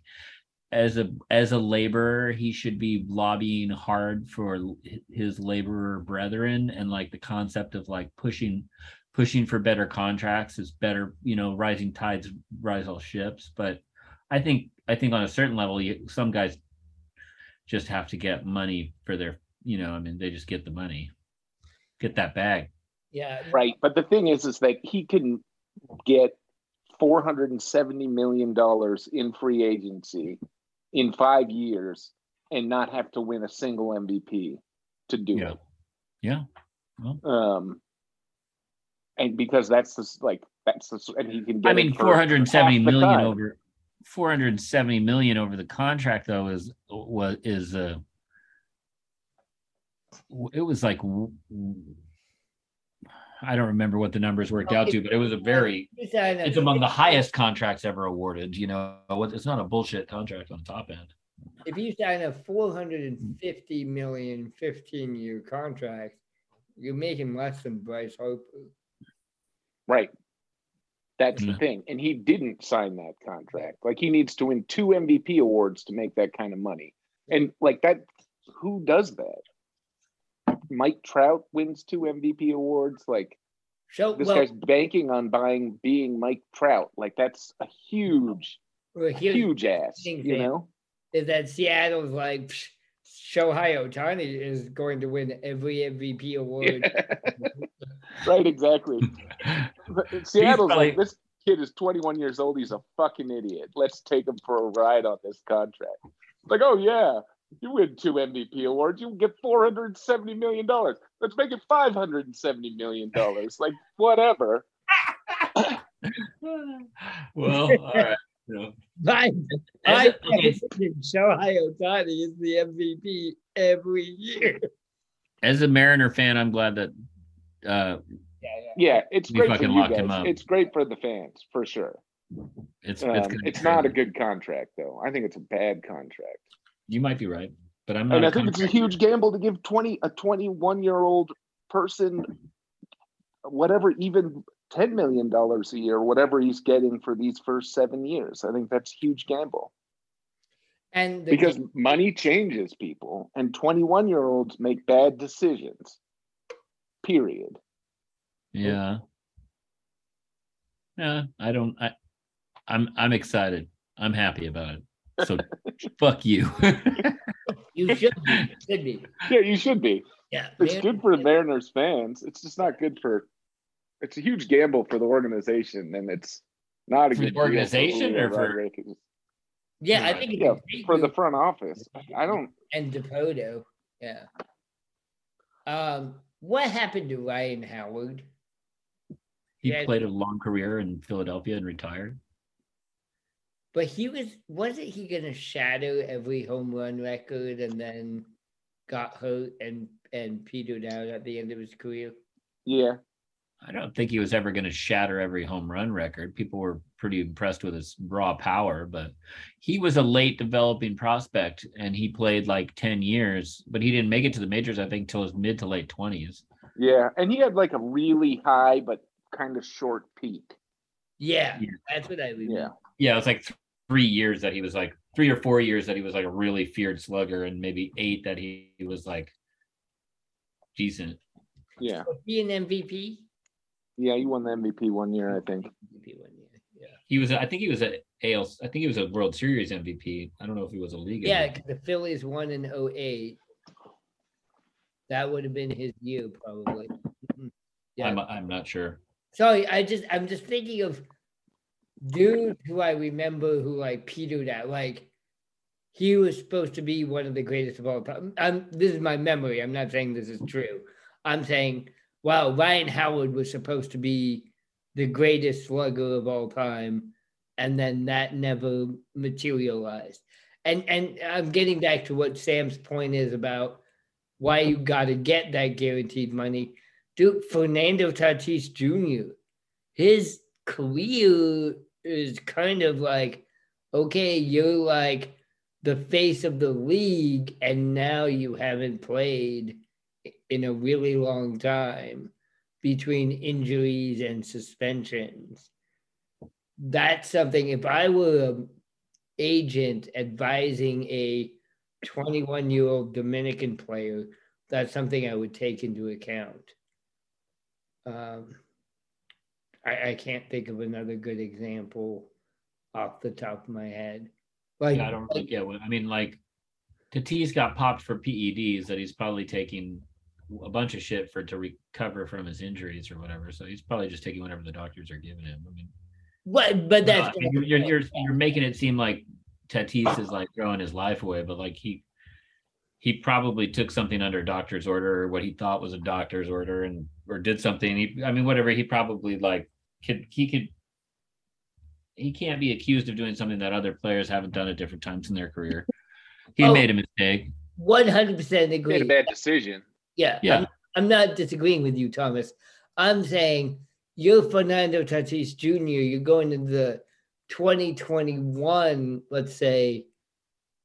as a as a laborer, he should be lobbying hard for his laborer brethren and like the concept of like pushing pushing for better contracts is better, you know, rising tides rise all ships. But I think I think on a certain level, you, some guys just have to get money for their, you know, I mean, they just get the money, get that bag. Yeah. Right. But the thing is, is that he can get four hundred and seventy million dollars in free agency in five years and not have to win a single MVP to do Yeah. it. Yeah. Um, and because that's the like that's the and he can. Get I mean, four hundred seventy million over four hundred seventy million over the contract though is was is uh it was like I don't remember what the numbers worked out to, but it was a very You sign a- it's among the highest contracts ever awarded. You know, it's not a bullshit contract on the top end. If you sign a 450 million 15 year contract, you're making less than Bryce Harper. Right. That's Yeah. the thing. And he didn't sign that contract. Like he needs to win two MVP awards to make that kind of money. And like that, who does that? Mike Trout wins two MVP awards. Like So, this well, guy's banking on buying being Mike Trout. Like that's a huge, well, here's huge ass. thing, You know? is that Seattle's like, "Psh, Shohei Ohtani is going to win every MVP award. right, exactly. Seattle's probably- like this kid is 21 years old. He's a fucking idiot. Let's take him for a ride on this contract. Like, oh yeah, you win two MVP awards, you get 470 million dollars. Let's make it 570 million dollars. like, whatever. well, all right. You know, My, As my a- okay. Shohei Ohtani is the MVP every year. as a Mariner fan, I'm glad that uh Yeah, yeah. Yeah, it's great for you locked him guys. up. It's great for the fans for sure. it's Um, it's, it's, not a good contract though. I think it's a bad contract. You might be right, but I'm not. And a I think it's a huge gamble to give 20 a 21 year old person whatever even 10 million dollars a year whatever he's getting for these first 7 years. I think that's a huge gamble And the because money changes people and 21 year olds make bad decisions. Period. Yeah. Yeah, I don't. I, I'm I'm excited. I'm happy about it. So fuck you. you should be. Should be. Yeah, you should be. Yeah. It's good for the Mariners fans. It's just not good for it's a huge gamble for the organization and it's not a For good the deal for organization or for- Rodriguez. Yeah, I think yeah, for the front office. I don't and Dipoto. Yeah. Um, what happened to Ryan Howard? he Yeah. played a long career in Philadelphia and retired. But he was wasn't he gonna shatter every home run record and then got hurt and and petered out at the end of his career? yeah. I don't think he was ever going to shatter every home run record. People were pretty impressed with his raw power, but he was a late developing prospect and he played like 10 years, but he didn't make it to the majors, I think, till his mid to late 20s. Yeah. And he had like a really high but kind of short peak. Yeah, Yeah. that's what I remember. Yeah. Yeah, it was like th- three years that he was like three or four years that he was like a really feared slugger, and maybe eight that he, he was like decent. Yeah. Was he an MVP? Yeah, he won the MVP one year, I think. MVP one year. Yeah. He was, I think he was a AL, I think he was a World Series MVP. I don't know if he was a league. Yeah, MVP. 'cause the Phillies won in 08. That would have been his year, probably. Mhm. Yeah. I'm, I'm not sure. Sorry, I just I'm just thinking of dudes who I remember who like petered out. Like he was supposed to be one of the greatest of all time. I'm, this is my memory. I'm not saying this is true. I'm saying, well, Ryan Howard was supposed to be the greatest slugger of all time, and then that never materialized. And and I'm getting back to what Sam's point is about why you got to get that guaranteed money. Dude, Fernando Tatis Jr., his career is kind of like, okay, you're like the face of the league, and now you haven't played in a really long time between injuries and suspensions. That's something, if I were an agent advising a 21 year old Dominican player, that's something I would take into account. Um, I, I can't think of another good example off the top of my head. Like, Yeah, I don't really get what I mean. Like, Tatis got popped for PEDs that he's probably taking a bunch of shit for to recover from his injuries or whatever. So he's probably just taking whatever the doctors are giving him. I mean, what, but no, that's you're, you're you're you're making it seem like Tatis is like throwing his life away, but like he he probably took something under a doctor's order or what he thought was a doctor's order and or did something. He, I mean, whatever. He probably like could he could he can't be accused of doing something that other players haven't done at different times in their career. He Oh. made a mistake. 100% agree. Made agree. a bad decision. Yeah, Yeah. I'm, I'm not disagreeing with you, Thomas. I'm saying you're Fernando Tatis Jr. You're going into the 2021, let's say,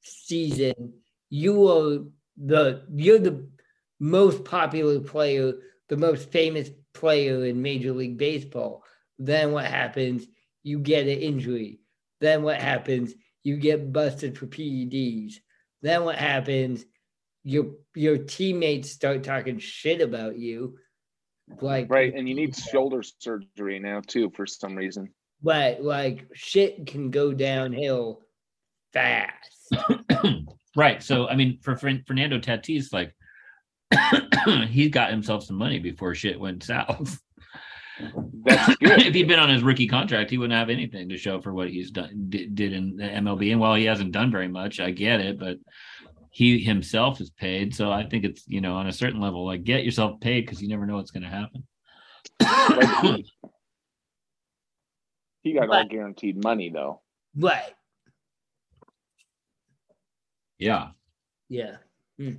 season. You are the you're the most popular player, the most famous player in Major League Baseball. Then what happens? You get an injury. Then what happens? You get busted for PEDs. Then what happens? your your teammates start talking shit about you like Right. And you need shoulder surgery now too for some reason. but like shit can go downhill fast right. So I mean, for Fern- Fernando Tatis, like he got himself some money before shit went south. That's good. if he'd been on his rookie contract, he wouldn't have anything to show for what he's done did, did in the MLB. And while he hasn't done very much, I get it, but he himself is paid. So I think it's you know on a certain level, like get yourself paid because you never know what's going to happen. Like, he got all guaranteed money though. right yeah. yeah Hmm.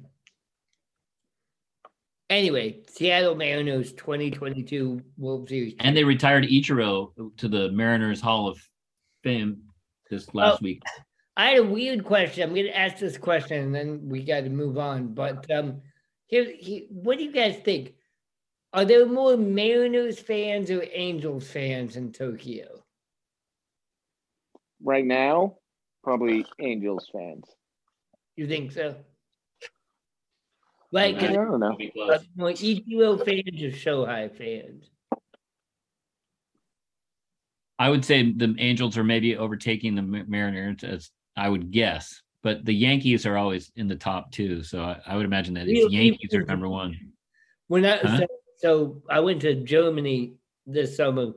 Anyway seattle mariners 2022 world series And they retired Ichiro to the Mariners Hall of Fame this last Oh. week. I had a weird question. I'm going to ask this question and then we got to move on. But um, here, he, what do you guys think? Are there more Mariners fans or Angels fans in Tokyo? Right now, probably Angels fans. You think so? Like, I don't know. Be it close. more Ichiro fans or Shohei fans? I would say the Angels are maybe overtaking the Mariners, as I would guess. But the Yankees are always in the top two, so I, I would imagine that Real- it's Yankees are number one. When I Huh? so, so I went to Germany this summer,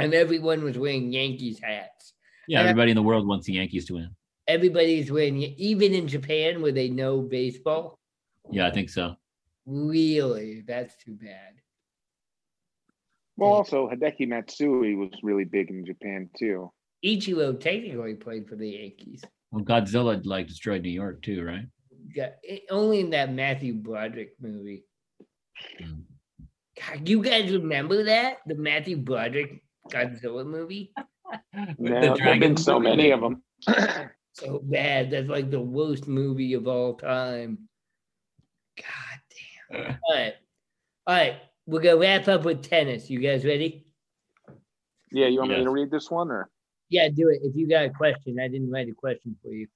and everyone was wearing Yankees hats. Yeah, And I- everybody in the world wants the Yankees to win. Everybody's wearing, even in Japan where they know baseball. Yeah, I think so. Really, that's too bad. Well, Yeah. also Hideki Matsui was really big in Japan too. Ichiro technically played for the Yankees. Well, Godzilla like destroyed New York too, right? Yeah, it- only in that Matthew Broderick movie. Mm. God, you guys remember that the Matthew Broderick Godzilla movie? The No, there've dragon been so movie. many of them. So bad. That's like the worst movie of all time. God damn. All right, all right. We're gonna wrap up with tennis. You guys ready? yeah, you want me to read this one or? Yeah, do it. If you got a question, I didn't write a question for you.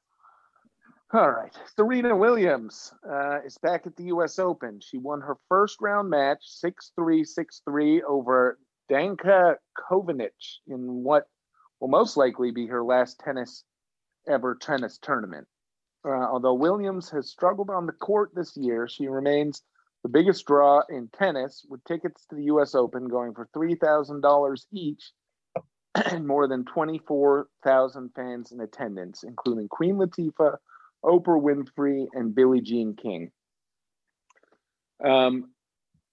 All right. Serena Williams uh, is back at the U.S. Open. She won her first round match 6 3 6 3 over Danka Kovinic in what will most likely be her last tennis ever tennis tournament. Uh, although Williams has struggled on the court this year, she remains the biggest draw in tennis, with tickets to the U.S. Open going for $3,000 each and more than 24,000 fans in attendance, including Queen Latifah, Oprah Winfrey, and Billie Jean King. Um,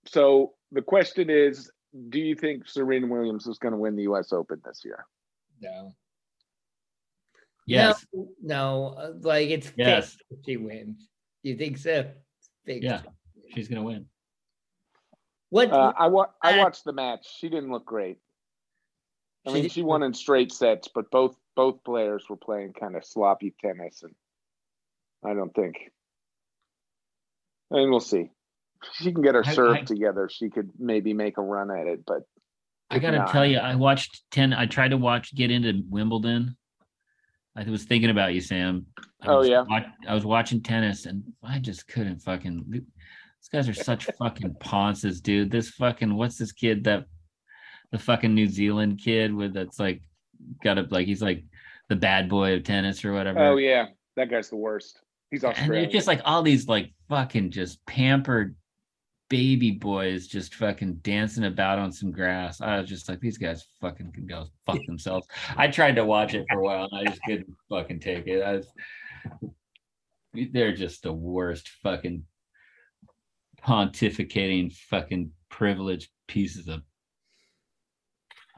so the question is, do you think Serena Williams is going to win the U.S. Open this year? No. Yes. No, no, uh, like it's Yes. fixed if she wins. You think so? Fixed. Yeah. She's gonna win. What? Uh, I wa- I watched the match. She didn't look great. I She mean, didn't she won in straight sets, but both both players were playing kind of sloppy tennis, and I don't think. I mean, we'll see. She can get her I- serve I- together. She could maybe make a run at it, but I gotta not- tell you, I watched ten. I tried to watch get into Wimbledon, I was thinking about you, Sam. I Oh, yeah? wa- I was watching tennis, and I just couldn't fucking. These guys are such fucking ponces, dude. This fucking what's this kid that the fucking New Zealand kid with that's like got a like he's like the bad boy of tennis or whatever. Oh yeah, that guy's the worst. He's and Australian. it's just like all these like fucking just pampered baby boys just fucking dancing about on some grass. I was just like, these guys fucking can go fuck themselves. I tried to watch it for a while and I just couldn't fucking take it. I was, they're just the worst fucking pontificating fucking privileged pieces of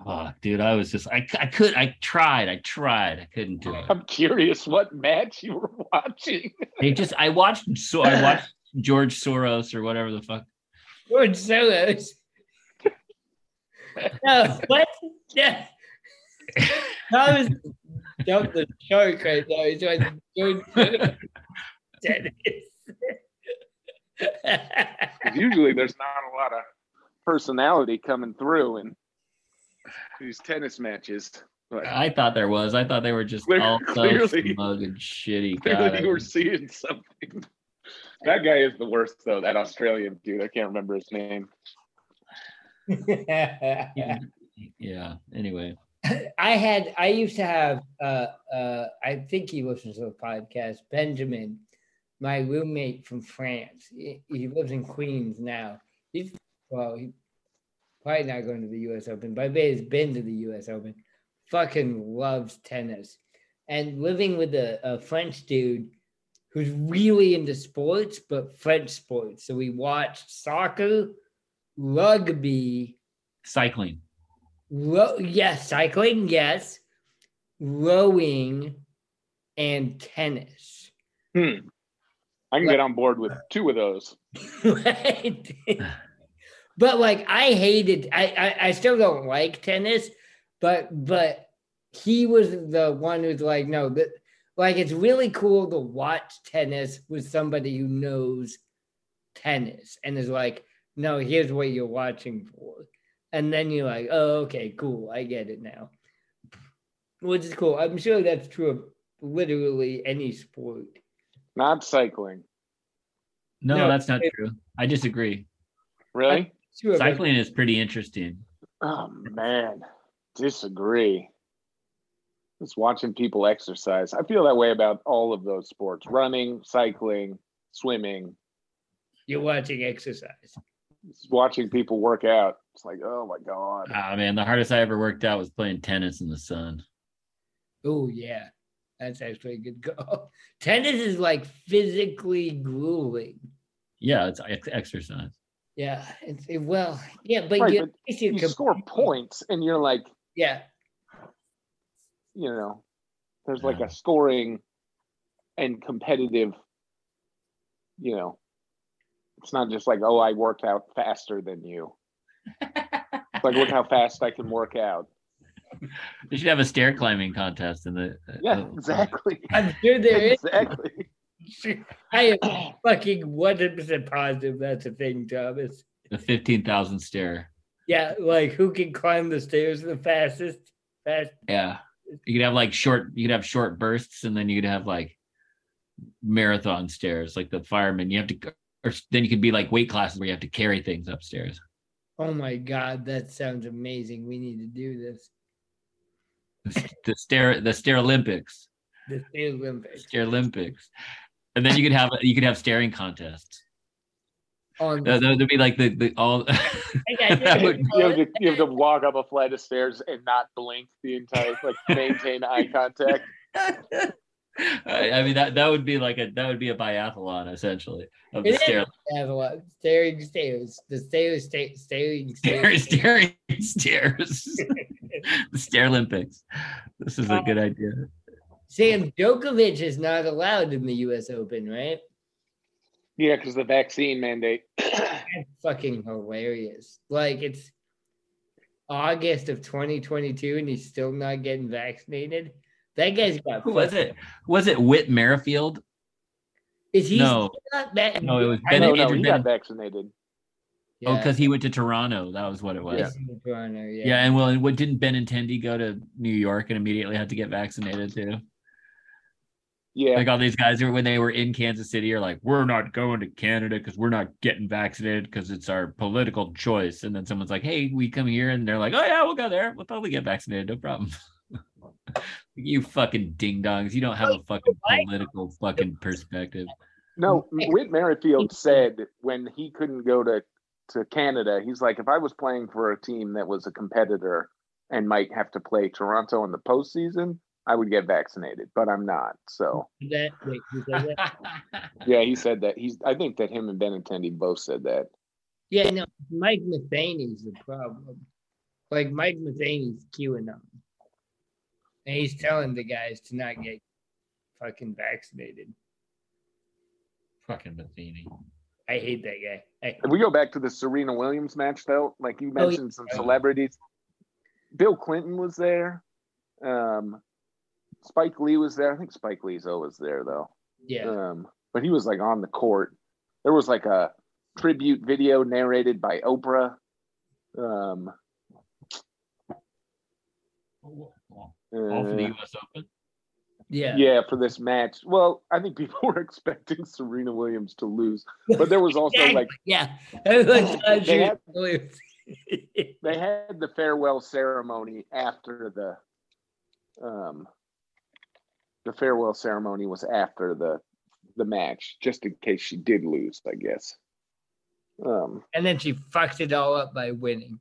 fuck, dude. I was just I I could I tried, I tried, I couldn't do it. I'm curious what match you were watching. They just I watched so I watched George Soros or whatever the fuck. George Soros. no, what? Yeah. Thomas jumped the shark right now. He's like George Soros. Usually, there's not a lot of personality coming through in these tennis matches. But I thought there was. I thought they were just Clear- all so clearly- smug and shitty. clearly, God, you were seeing something. That guy is the worst, though. That Australian dude. I can't remember his name. yeah. Anyway, I had I used to have uh uh I think he listens to the podcast, Benjamin, my roommate from France. He, he lives in Queens now. He's well, he probably not going to the US Open, but I bet he's been to the US Open. Fucking loves tennis. And living with a, a French dude who's really into sports, but French sports. So we watched soccer, rugby, cycling. Ro- yes, cycling, yes. Rowing and tennis. Hmm. I can get on board with two of those. right? but like I hated I, I I still don't like tennis, but but he was the one who's like, no, that like it's really cool to watch tennis with somebody who knows tennis and is like, no, here's what you're watching for. And then you're like, oh, okay, cool, I get it now. Which is cool. I'm sure that's true of literally any sport. Not cycling. No, No, that's not it- true. I disagree. Really? True of any- Cycling is pretty interesting. Oh man, disagree. Just watching people exercise. I feel that way about all of those sports: running, cycling, swimming. You're watching exercise. Just watching people work out. It's like, oh my god. Ah man, the hardest I ever worked out was playing tennis in the sun. Oh yeah, that's actually a good goal. Tennis is like physically grueling. Yeah, it's ex- exercise. Yeah, it's it, well, yeah, but Right, you, but you You can- score points, and you're like, Yeah, you know, there's like a scoring and competitive. You know, it's not just like, oh, I worked out faster than you. It's like, look how fast I can work out. They should have a stair climbing contest in the. Yeah, uh, exactly. I'm sure there is. exactly. I am fucking one hundred percent positive that's a thing, Thomas. The fifteen thousand stair. Yeah, like who can climb the stairs the fastest? Fast. Yeah, you could have like short. You could have short bursts, and then you could have like marathon stairs, like the firemen. You have to, or then you could be like weight classes where you have to carry things upstairs. Oh my god, that sounds amazing. We need to do this. The, the stair, the stair Olympics, The State Olympics. stair Olympics, and then you could have you could have staring contests. On That that would be like the the all. I got that you. would- You have, to, you have to walk up a flight of stairs and not blink the entire, like maintain eye contact. I, I mean that that would be like a that would be a biathlon essentially of the It is. stair have. Staring stairs. The stairs, sta- staring stairs. staring stairs. the stair Olympics. This is a good idea. Sam Djokovic is not allowed in the U.S. Open, right? Yeah, because the vaccine mandate. Fucking hilarious. Like it's August of 2022 and he's still not getting vaccinated. That guy's got. Who was it? Was it Whit Merrifield? Is he No. still not that? No, it was Ben- no, know, no, he Bennett. got vaccinated. yeah, Oh, because he went to Toronto. That was what it was. he's in Toronto, Yeah, yeah. and well, and what didn't Benintendi go to New York and immediately had to get vaccinated too? Yeah. Like all these guys are when they were in Kansas City are like, we're not going to Canada because we're not getting vaccinated because it's our political choice. And then someone's like, hey, we come here, and they're like, oh yeah, we'll go there. We'll probably get vaccinated, no problem. you fucking ding dongs, you don't have a fucking political fucking perspective. No, Whit Merrifield said when he couldn't go to to Canada, he's like, if I was playing for a team that was a competitor and might have to play Toronto in the postseason, I would get vaccinated, but I'm not. So That, wait, who said that? yeah, he said that. He's. I think that him and Ben Benintendi both said that. Yeah, no, Mike Matheny's the problem. Like Mike Matheny's QAnon. And he's telling the guys to not get fucking vaccinated. fucking Matheny. I hate that guy. I, If we go back to the Serena Williams match, though, like you Oh, yeah. mentioned, some celebrities. Bill Clinton was there. Um, Spike Lee was there. I think Spike Lee's always there though. yeah. Um, but he was like on the court. There was like a tribute video narrated by Oprah. Um, All for the uh, US Open. Yeah. yeah, for this match. Well, I think people were expecting Serena Williams to lose, but there was also like yeah. Everyone's trying They had- they had the farewell ceremony after the um the farewell ceremony was after the the match just in case she did lose i guess um and then she fucked it all up by winning.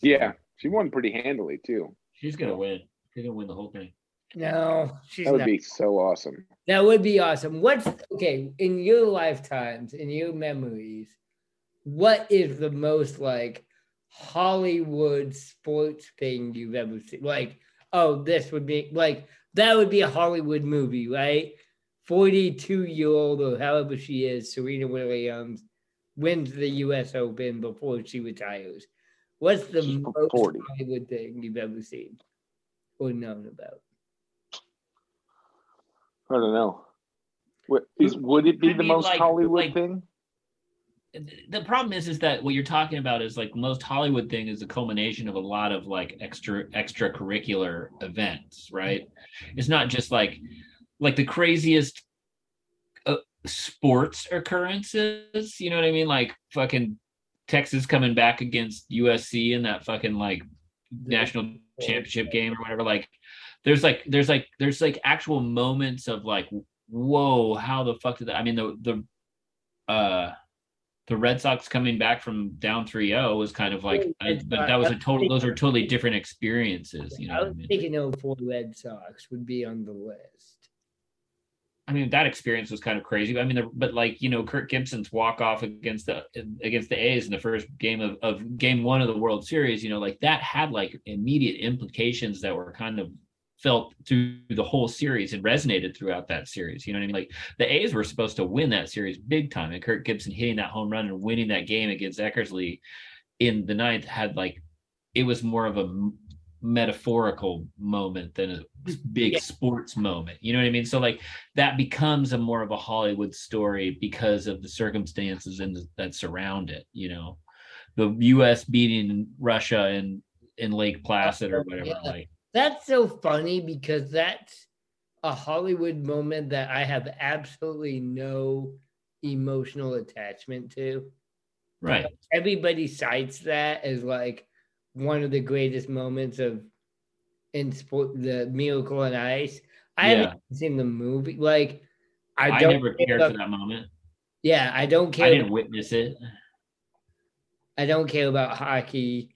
yeah she won pretty handily too She's gonna win. She's gonna win the whole thing. No, she's that would not. be so awesome That would be awesome. What's okay in your lifetimes, in your memories? What is the most like Hollywood sports thing you've ever seen? Like, oh, this would be like that would be a Hollywood movie, right? Forty-two year old or however she is, Serena Williams wins the U.S. Open before she retires. What's the She's most 40. Hollywood thing you've ever seen or known about? i don't know what is would it be I the mean, most like- hollywood like- thing the problem is is that what you're talking about is like most hollywood thing is a culmination of a lot of like extra extracurricular events right? It's not just like like the craziest uh, sports occurrences you know what i mean? Like fucking texas coming back against usc in that fucking like national championship game or whatever like there's like there's like there's like actual moments of like whoa how the fuck did that i mean the the uh the Red Sox coming back from down 3-0 was kind of like I, but that was a total those are totally different experiences you know I what I was mean? thinking 04 Red Sox would be on the list. I mean that experience was kind of crazy I mean the, but like you know Kirk Gibson's walk off against the against the A's in the first game of, of game 1 of the World Series you know like that had like immediate implications that were kind of felt through the whole series and resonated throughout that series. You know what I mean? Like the A's were supposed to win that series big time, and Kirk Gibson hitting that home run and winning that game against Eckersley in the ninth had like it was more of a metaphorical moment than a big Yeah. sports moment. You know what I mean? So like that becomes a more of a Hollywood story because of the circumstances and that surround it. You know, the U.S. beating Russia in in Lake Placid or whatever. Yeah. Like That's so funny because that's a Hollywood moment that I have absolutely no emotional attachment to. right. Everybody cites that as like one of the greatest moments of in sport, the Miracle on Ice. I Yeah. haven't seen the movie. Like, I I, don't never care cared about- for that moment. Yeah, I don't care. I didn't witness it. I don't care about hockey.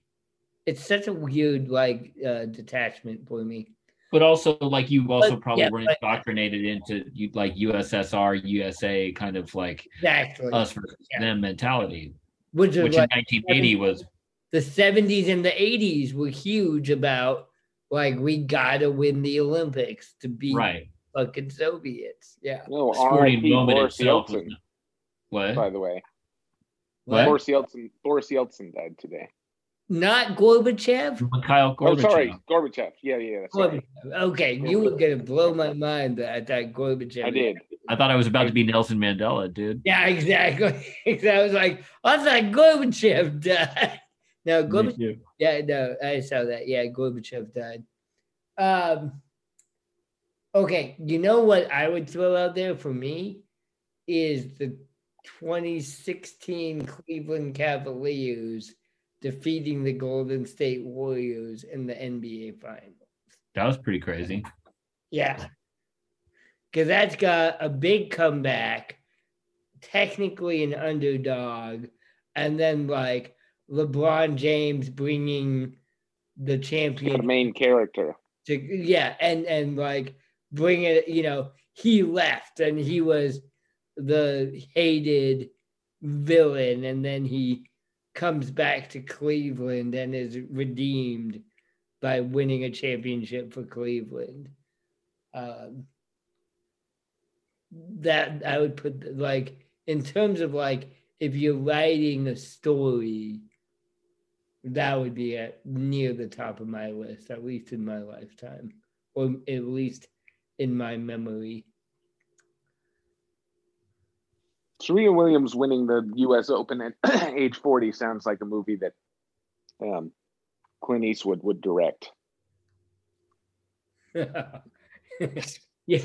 It's such a weird like uh, detachment for me. But also, like you also But- probably yeah, weren't but- indoctrinated into you like USSR, USA kind of like Exactly. us versus Yeah. them mentality, which which like in 1980 was the 70s and the 80s were huge about like we gotta win the Olympics to be right. fucking Soviets. Yeah. no The sporting RIP moment boris itself. Was, yeltsin what? by the way What? boris yeltsin boris yeltsin died today Not Gorbachev. Mikhail oh sorry gorbachev yeah yeah sorry. Gorbachev. Okay, you were gonna blow my mind that I thought Gorbachev. i did I thought I was about to be Nelson Mandela, dude. Yeah, exactly. I was like, I thought Gorbachev died. No, Gorbachev. Yeah, no, I saw that. Yeah, Gorbachev died. Um, Okay, you know what I would throw out there for me is the 2016 Cleveland Cavaliers defeating the Golden State Warriors in the NBA Finals. That was pretty crazy. Yeah. Because that's got a big comeback, technically an underdog, and then like LeBron James bringing the champion, The main character. to yeah and and like bring it you know he left and he was the hated villain and then he comes back to cleveland and is redeemed by winning a championship for cleveland um that i would put like in terms of like if you're writing a story that would be at near the top of my list, at least in my lifetime, or at least in my memory. Serena Williams winning the U.S. Open at age 40 sounds like a movie that um, Clint Eastwood would direct. yeah,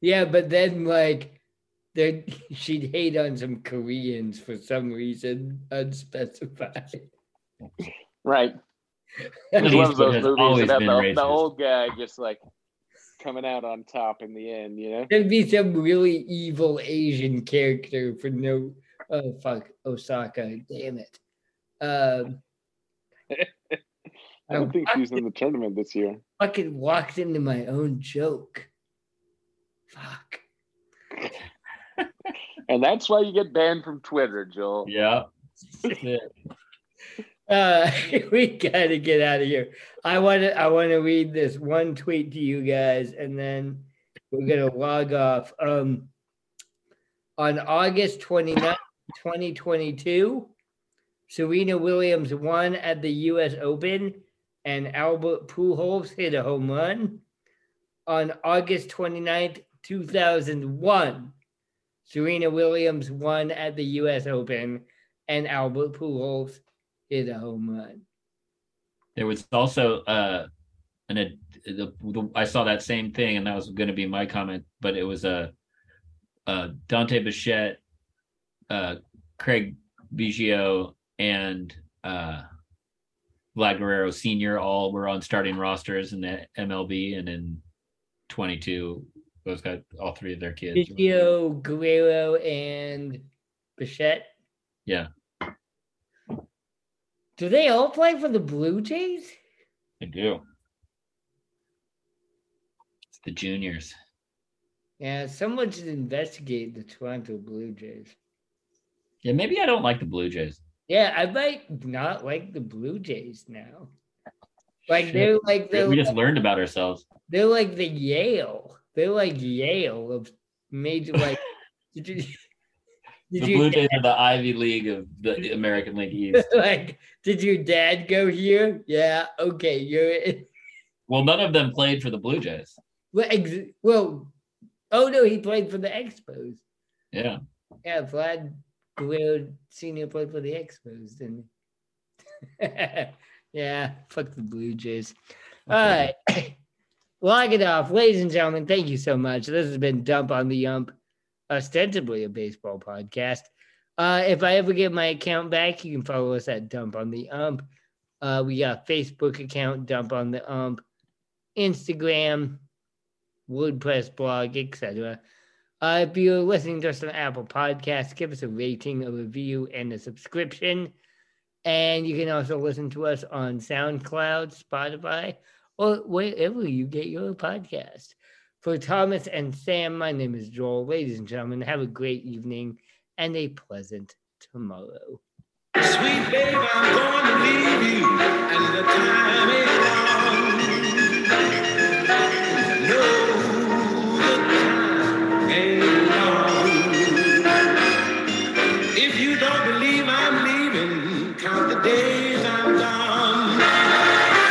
yeah, but then like, there she'd hate on some Koreans for some reason unspecified. Right. Clint He loves Eastwood those has movies always that been the, the old guy just like coming out on top in the end, you know? There'd be some really evil Asian character for no. Oh fuck, Osaka! Damn it. Um, I don't think she's in the tournament this year. fucking walked into my own joke. Fuck. And that's why you get banned from Twitter, Joel. Yeah. Uh, we gotta get out of here. I want to. I want to read this one tweet to you guys, and then we're gonna log off. Um, on August 29th, 2022, Serena Williams won at the U.S. Open, and Albert Pujols hit a home run. On August 29th, 2001, Serena Williams won at the U.S. Open, and Albert Pujols hit a home run. There was also uh an ad- the, the, I saw that same thing, and that was going to be my comment, but it was a uh, uh, Dante Bichette, uh, Craig Biggio, and uh, Vlad Guerrero Senior all were on starting rosters in the MLB, and in 22, those got all three of their kids. Biggio, Guerrero, and Bichette. Yeah, Do they all play for the Blue Jays? they do. It's the juniors. Yeah, someone should investigate the Toronto Blue Jays. Yeah, maybe I don't like the Blue Jays. Yeah, I might not like the Blue Jays now. Like Shit. they're like they're we just learned about ourselves. they're like the Yale. They're like Yale of major like. did the you Blue Jays are the Ivy League of the American League East. like? Did your dad go here? Yeah. Okay, you're in. Well, none of them played for the Blue Jays. Well, ex- well, oh no, he played for the Expos. Yeah. Yeah, Vlad Guerrero Senior played for the Expos, didn't he? yeah, fuck the Blue Jays. All right, log it off, ladies and gentlemen. Thank you so much. This has been Dump on the Ump, ostensibly a baseball podcast. Uh, if I ever get my account back, you can follow us at Dump on the Ump. Uh, we got Facebook account Dump on the Ump, Instagram, WordPress blog, etc. Uh, if you're listening to us on Apple Podcasts, give us a rating, a review, and a subscription. And you can also listen to us on SoundCloud, Spotify, or wherever you get your podcast. For Thomas and Sam, my name is Joel. Ladies and gentlemen, have a great evening and a pleasant tomorrow. Sweet babe, I'm going to leave you, and the time is. No, the time.